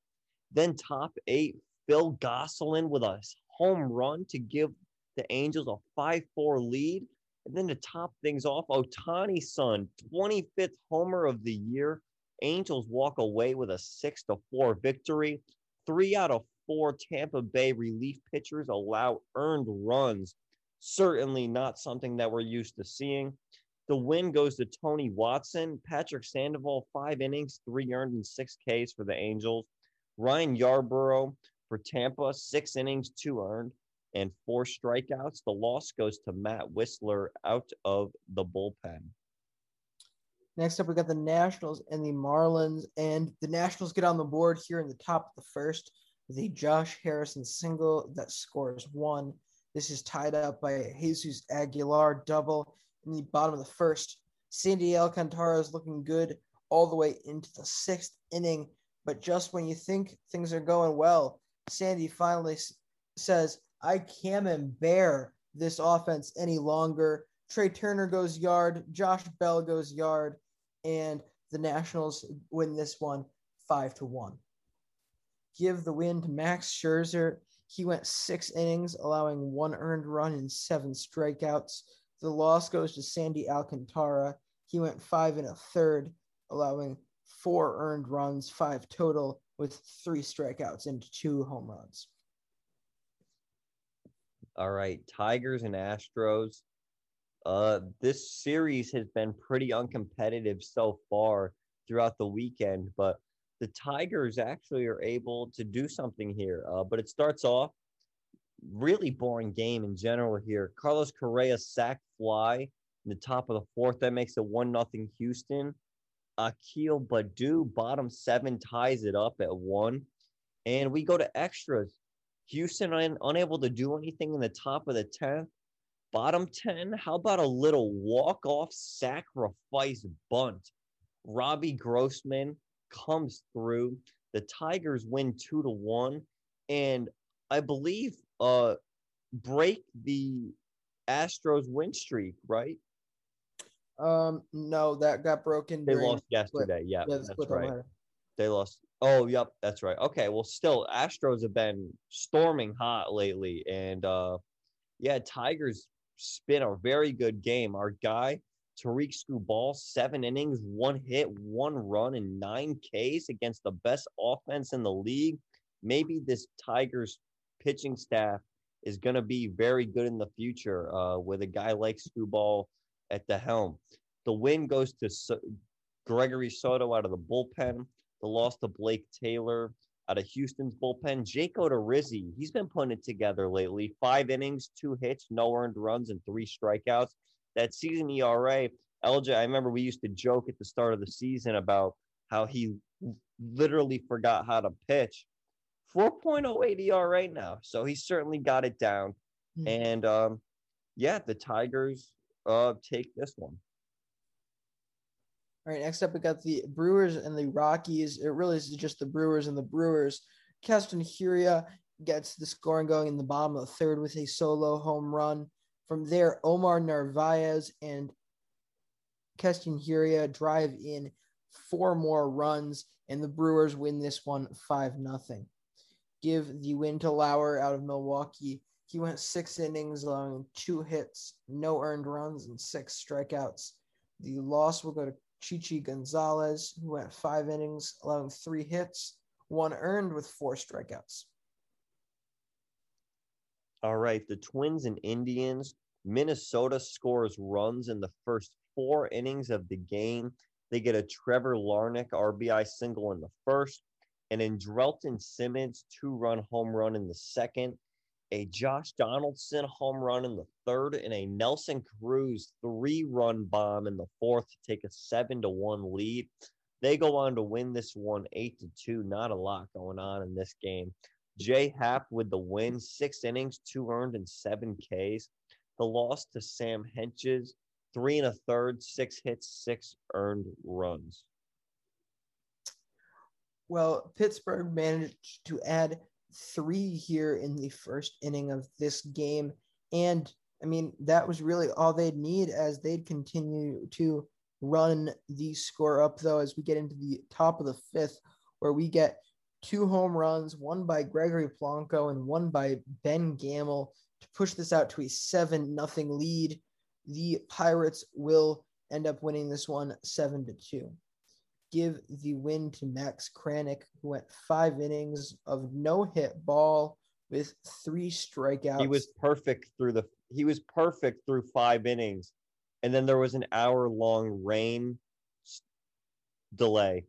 S2: Then top eight, Phil Gosselin with a home run to give the Angels a 5 4 lead. And then to top things off, Ohtani's son, 25th homer of the year. Angels walk away with a 6 to 4 victory. Three out of four Tampa Bay relief pitchers allow earned runs. Certainly not something that we're used to seeing. The win goes to Tony Watson, Patrick Sandoval, five innings, three earned, and six Ks for the Angels. Ryan Yarbrough for Tampa, six innings, two earned, and four strikeouts. The loss goes to Matt Wisler out of the bullpen.
S1: Next up, we got the Nationals and the Marlins, and the Nationals get on the board here in the top of the first with a Josh Harrison single that scores one. This is tied up by Jesus Aguilar double in the bottom of the first. Sandy Alcantara is looking good all the way into the sixth inning, but just when you think things are going well, Sandy finally says, I can't bear this offense any longer. Trea Turner goes yard, Josh Bell goes yard, and the Nationals win this one five to one. Give the win to Max Scherzer. He went six innings, allowing one earned run and seven strikeouts. The loss goes to Sandy Alcantara. He went five and a third, allowing four earned runs, five total, with three strikeouts and two home runs.
S2: All right, Tigers and Astros. Uh, this series has been pretty uncompetitive so far throughout the weekend, but the Tigers actually are able to do something here. Uh, but it starts off really boring game in general here. Carlos Correa sac fly in the top of the fourth. That makes it one nothing Houston. Akil Baddoo, bottom seven, ties it up at one. And we go to extras. Houston un- unable to do anything in the top of the 10th. Bottom 10, how about a little walk-off sacrifice bunt? Robbie Grossman comes through. The Tigers win two to one. And I believe uh break the Astros win streak, right?
S1: Um, no, that got broken.
S2: They
S1: during
S2: lost yesterday. Yeah,
S1: the
S2: that's right. They lost. Oh, yep, that's right. Okay, well, still, Astros have been storming hot lately, and uh, yeah, Tigers spin a very good game. Our guy Tarik Skubal, seven innings, one hit, one run, and nine Ks against the best offense in the league. Maybe this Tigers pitching staff is going to be very good in the future uh, with a guy like Skubal at the helm. The win goes to so- Gregory Soto out of the bullpen. The loss to Blake Taylor out of Houston's bullpen. Jake Odorizzi, he's been putting it together lately. Five innings, two hits, no earned runs, and three strikeouts. That season ERA, LJ, I remember we used to joke at the start of the season about how he literally forgot how to pitch. 4.08 ERA now. So he certainly got it down. Mm-hmm. And um, yeah, the Tigers uh, take this one.
S1: All right, next up, we got the Brewers and the Rockies. It really is just the Brewers and the Brewers. Keston Hiura gets the scoring going in the bottom of the third with a solo home run. From there, Omar Narvaez and Keston Hiura drive in four more runs, and the Brewers win this one 5 0. Give the win to Lauer out of Milwaukee. He went six innings, allowing two hits, no earned runs, and six strikeouts. The loss will go to Chichi Gonzalez, who went five innings, allowing three hits, one earned with four strikeouts.
S2: All right, the Twins and Indians. Minnesota scores runs in the first four innings of the game. They get a Trevor Larnach RBI single in the first, and Andrelton Simmons two run home run in the second a Josh Donaldson home run in the third, and a Nelson Cruz three run bomb in the fourth to take a seven to one lead. They go on to win this one eight to two. Not a lot going on in this game. Jay Happ with the win, six innings, two earned, and seven Ks. The loss to Sam Hentges, three and a third, six hits, six earned runs.
S1: Well, Pittsburgh managed to add three here in the first inning of this game. And I mean, that was really all they'd need as they'd continue to run the score up, though, as we get into the top of the fifth, where we get two home runs, one by Gregory Polanco and one by Ben Gamel to push this out to a 7 nothing lead. The Pirates will end up winning this one 7 to 2 give the win to Max Kranick, who went five innings of no hit ball with three strikeouts.
S2: He was perfect through the he was perfect through five innings. And then there was an hour long rain delay.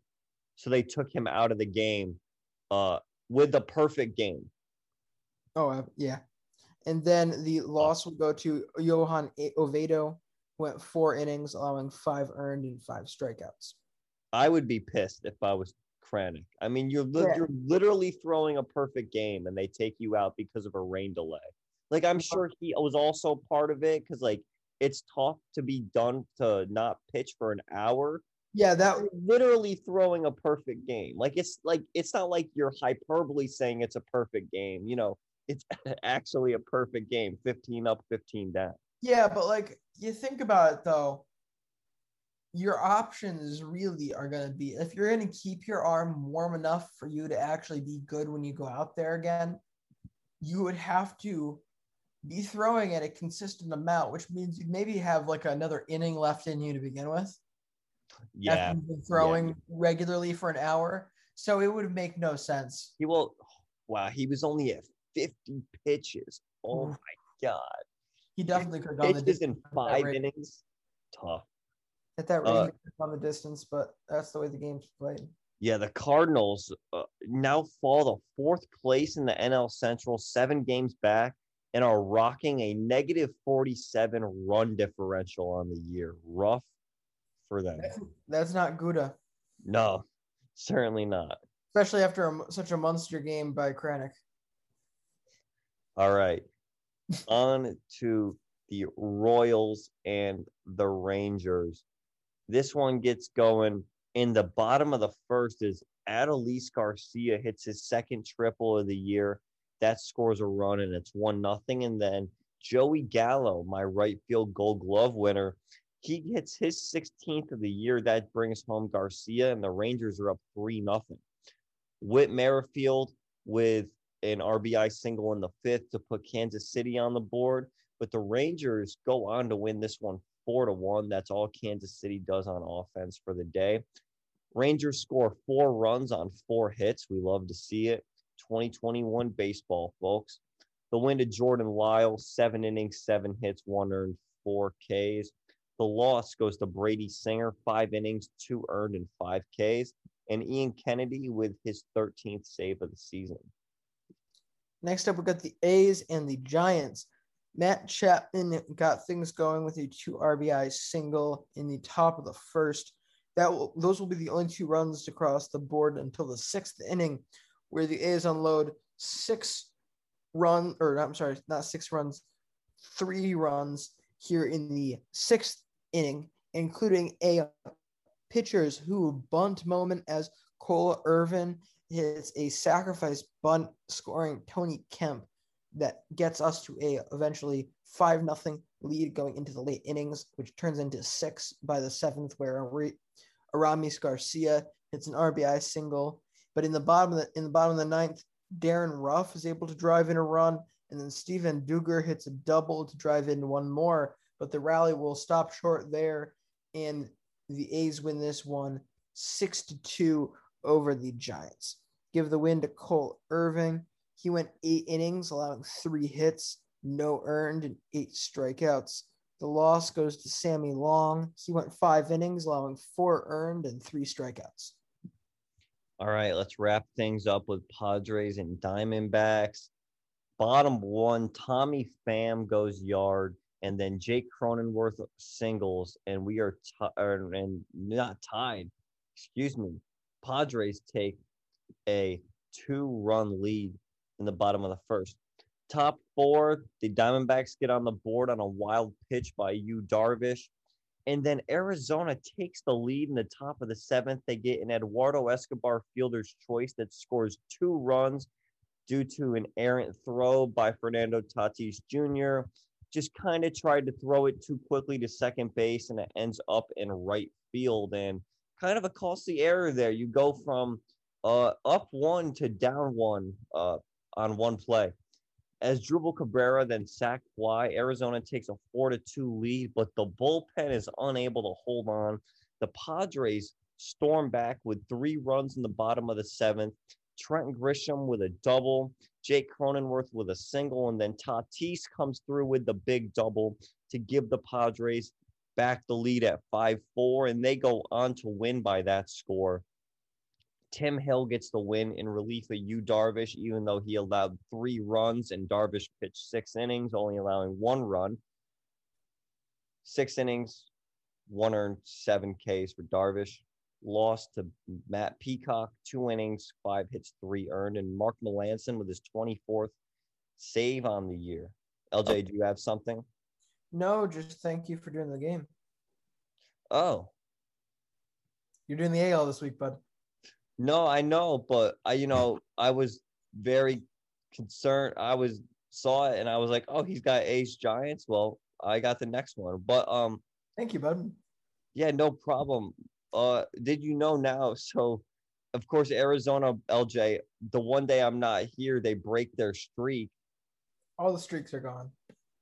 S2: So they took him out of the game uh, with the perfect game.
S1: Oh, uh, yeah. And then the loss will go to Johan Oviedo, who went four innings, allowing five earned and five strikeouts.
S2: I would be pissed if I was Kranick. I mean, you're li- yeah. you're literally throwing a perfect game and they take you out because of a rain delay. Like I'm sure he was also part of it because like it's tough to be done to not pitch for an hour.
S1: Yeah, that
S2: you're literally throwing a perfect game. Like it's like it's not like you're hyperbole saying it's a perfect game. You know, it's actually a perfect game. 15 up, 15 down.
S1: Yeah, but like you think about it though, your options really are going to be if you're going to keep your arm warm enough for you to actually be good when you go out there again, you would have to be throwing at a consistent amount, which means you maybe have like another inning left in you to begin with.
S2: Yeah.
S1: throwing
S2: yeah.
S1: regularly for an hour. So it would make no sense.
S2: He will, wow, he was only at 50 pitches. Oh mm-hmm. my God.
S1: He definitely could have gone the
S2: in five innings. Tough
S1: at that uh, range on the distance, but that's the way the game's played.
S2: Yeah, the Cardinals uh, now fall to fourth place in the NL Central, seven games back, and are rocking a negative 47 run differential on the year. Rough for them.
S1: That's, that's not Gouda.
S2: No, certainly not.
S1: Especially after a, such a monster game by Kranick.
S2: All right. on to the Royals and the Rangers. This one gets going in the bottom of the first is Adolis Garcia hits his second triple of the year. That scores a run and it's one nothing. And then Joey Gallo, my right field gold glove winner, he hits his 16th of the year. That brings home Garcia, and the Rangers are up 3 nothing. Whit Merrifield with an RBI single in the fifth to put Kansas City on the board. But the Rangers go on to win this one four to one. That's all Kansas City does on offense for the day. Rangers score four runs on four hits. We love to see it. 2021 baseball, folks. The win to Jordan Lyle, seven innings, seven hits, one earned, four Ks. The loss goes to Brady Singer, five innings, two earned, and five Ks, and Ian Kennedy with his 13th save of the season.
S1: Next up, we've got the A's and the Giants. Matt Chapman got things going with a two RBI single in the top of the first. That will, those will be the only two runs to cross the board until the sixth inning, where the A's unload six run or I'm sorry, not six runs, three runs here in the sixth inning, including a pitchers who bunt moment as Cole Irvin hits a sacrifice bunt, scoring Tony Kemp that gets us to a eventually five nothing lead going into the late innings, which turns into six by the seventh, where Aramis Garcia hits an RBI single. But in the bottom of the in the bottom of the ninth, Darin Ruf is able to drive in a run, and then Steven Duggar hits a double to drive in one more. But the rally will stop short there, and the A's win this one six to two over the Giants. Give the win to Cole Irvin. He went eight innings, allowing three hits, no earned, and eight strikeouts. The loss goes to Sammy Long. He went five innings, allowing four earned and three strikeouts.
S2: All right, let's wrap things up with Padres and Diamondbacks. Bottom one, Tommy Pham goes yard, and then Jake Cronenworth singles, and we are t- er, and not tied. Excuse me. Padres take a two-run lead in the bottom of the first. Top four, the Diamondbacks get on the board on a wild pitch by Yu Darvish. And then Arizona takes the lead in the top of the seventh. They get an Eduardo Escobar fielder's choice that scores two runs due to an errant throw by Fernando Tatis Jr. Just kind of tried to throw it too quickly to second base, and it ends up in right field. And kind of a costly error there. You go from uh, up one to down one uh, on one play. Asdrubal Cabrera then sacked fly, Arizona takes a four to two lead, but the bullpen is unable to hold on. The Padres storm back with three runs in the bottom of the seventh. Trent Grisham with a double, Jake Cronenworth with a single, and then Tatis comes through with the big double to give the Padres back the lead at 5 4, and they go on to win by that score. Tim Hill gets the win in relief of Yu Darvish, even though he allowed three runs and Darvish pitched six innings, only allowing one run. Six innings, one earned, seven Ks for Darvish. Lost to Matt Peacock, two innings, five hits, three earned, and Mark Melancon with his 24th save on the year. LJ, oh. do you have something?
S1: No, just thank you for doing the game.
S2: Oh.
S1: You're doing the AL this week, bud.
S2: No, I know, but I, you know, I was very concerned. I was saw it and I was like, oh, he's got A's Giants. Well, I got the next one, but um,
S1: thank you, bud.
S2: Yeah, no problem. Uh, did you know now? So, of course, Arizona LJ. The one day I'm not here, they break their streak.
S1: All the streaks are gone.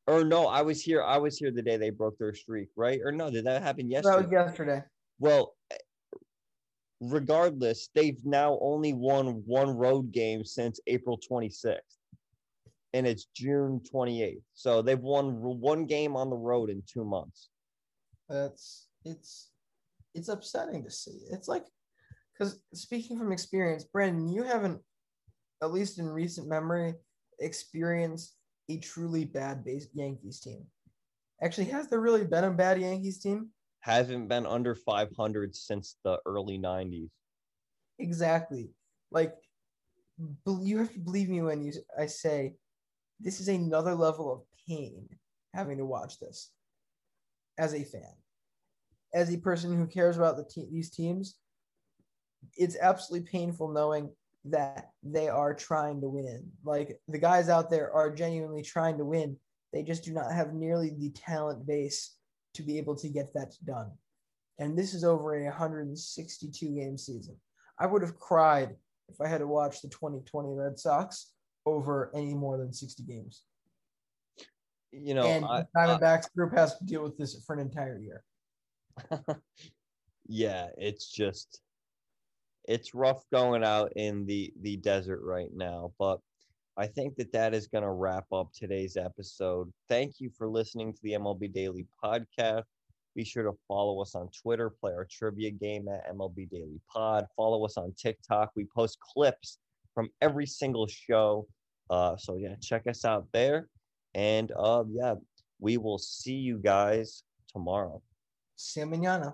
S2: Or no, I was here. I was here the day they broke their streak, right? Or no, did that happen yesterday?
S1: That was yesterday.
S2: Well, regardless, they've now only won one road game since April 26th, and it's June 28th. So they've won one game on the road in two months.
S1: That's it's it's upsetting to see. It's like because speaking from experience, Brandon, you haven't, at least in recent memory, experienced a truly bad base Yankees team. Actually, has there really been a bad Yankees team?
S2: Hasn't been under 500 since the early 90s.
S1: Exactly. Like you have to believe me when you I say this is another level of pain having to watch this as a fan. As a person who cares about the te- these teams, it's absolutely painful knowing that they are trying to win. Like the guys out there are genuinely trying to win. They just do not have nearly the talent base to be able to get that done. And this is over a 162 game season. I would have cried if I had to watch the 2020 Red Sox over any more than 60 games.
S2: You know,
S1: and
S2: I,
S1: Diamondbacks I, group has to deal with this for an entire year.
S2: yeah, it's just it's rough going out in the the desert right now, but I think that that is going to wrap up today's episode. Thank you for listening to the MLB Daily podcast. Be sure to follow us on Twitter, play our trivia game at MLB Daily Pod. Follow us on TikTok. We post clips from every single show. Uh, so yeah, check us out there. And uh, yeah, we will see you guys tomorrow.
S1: Se mañana.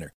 S5: winner.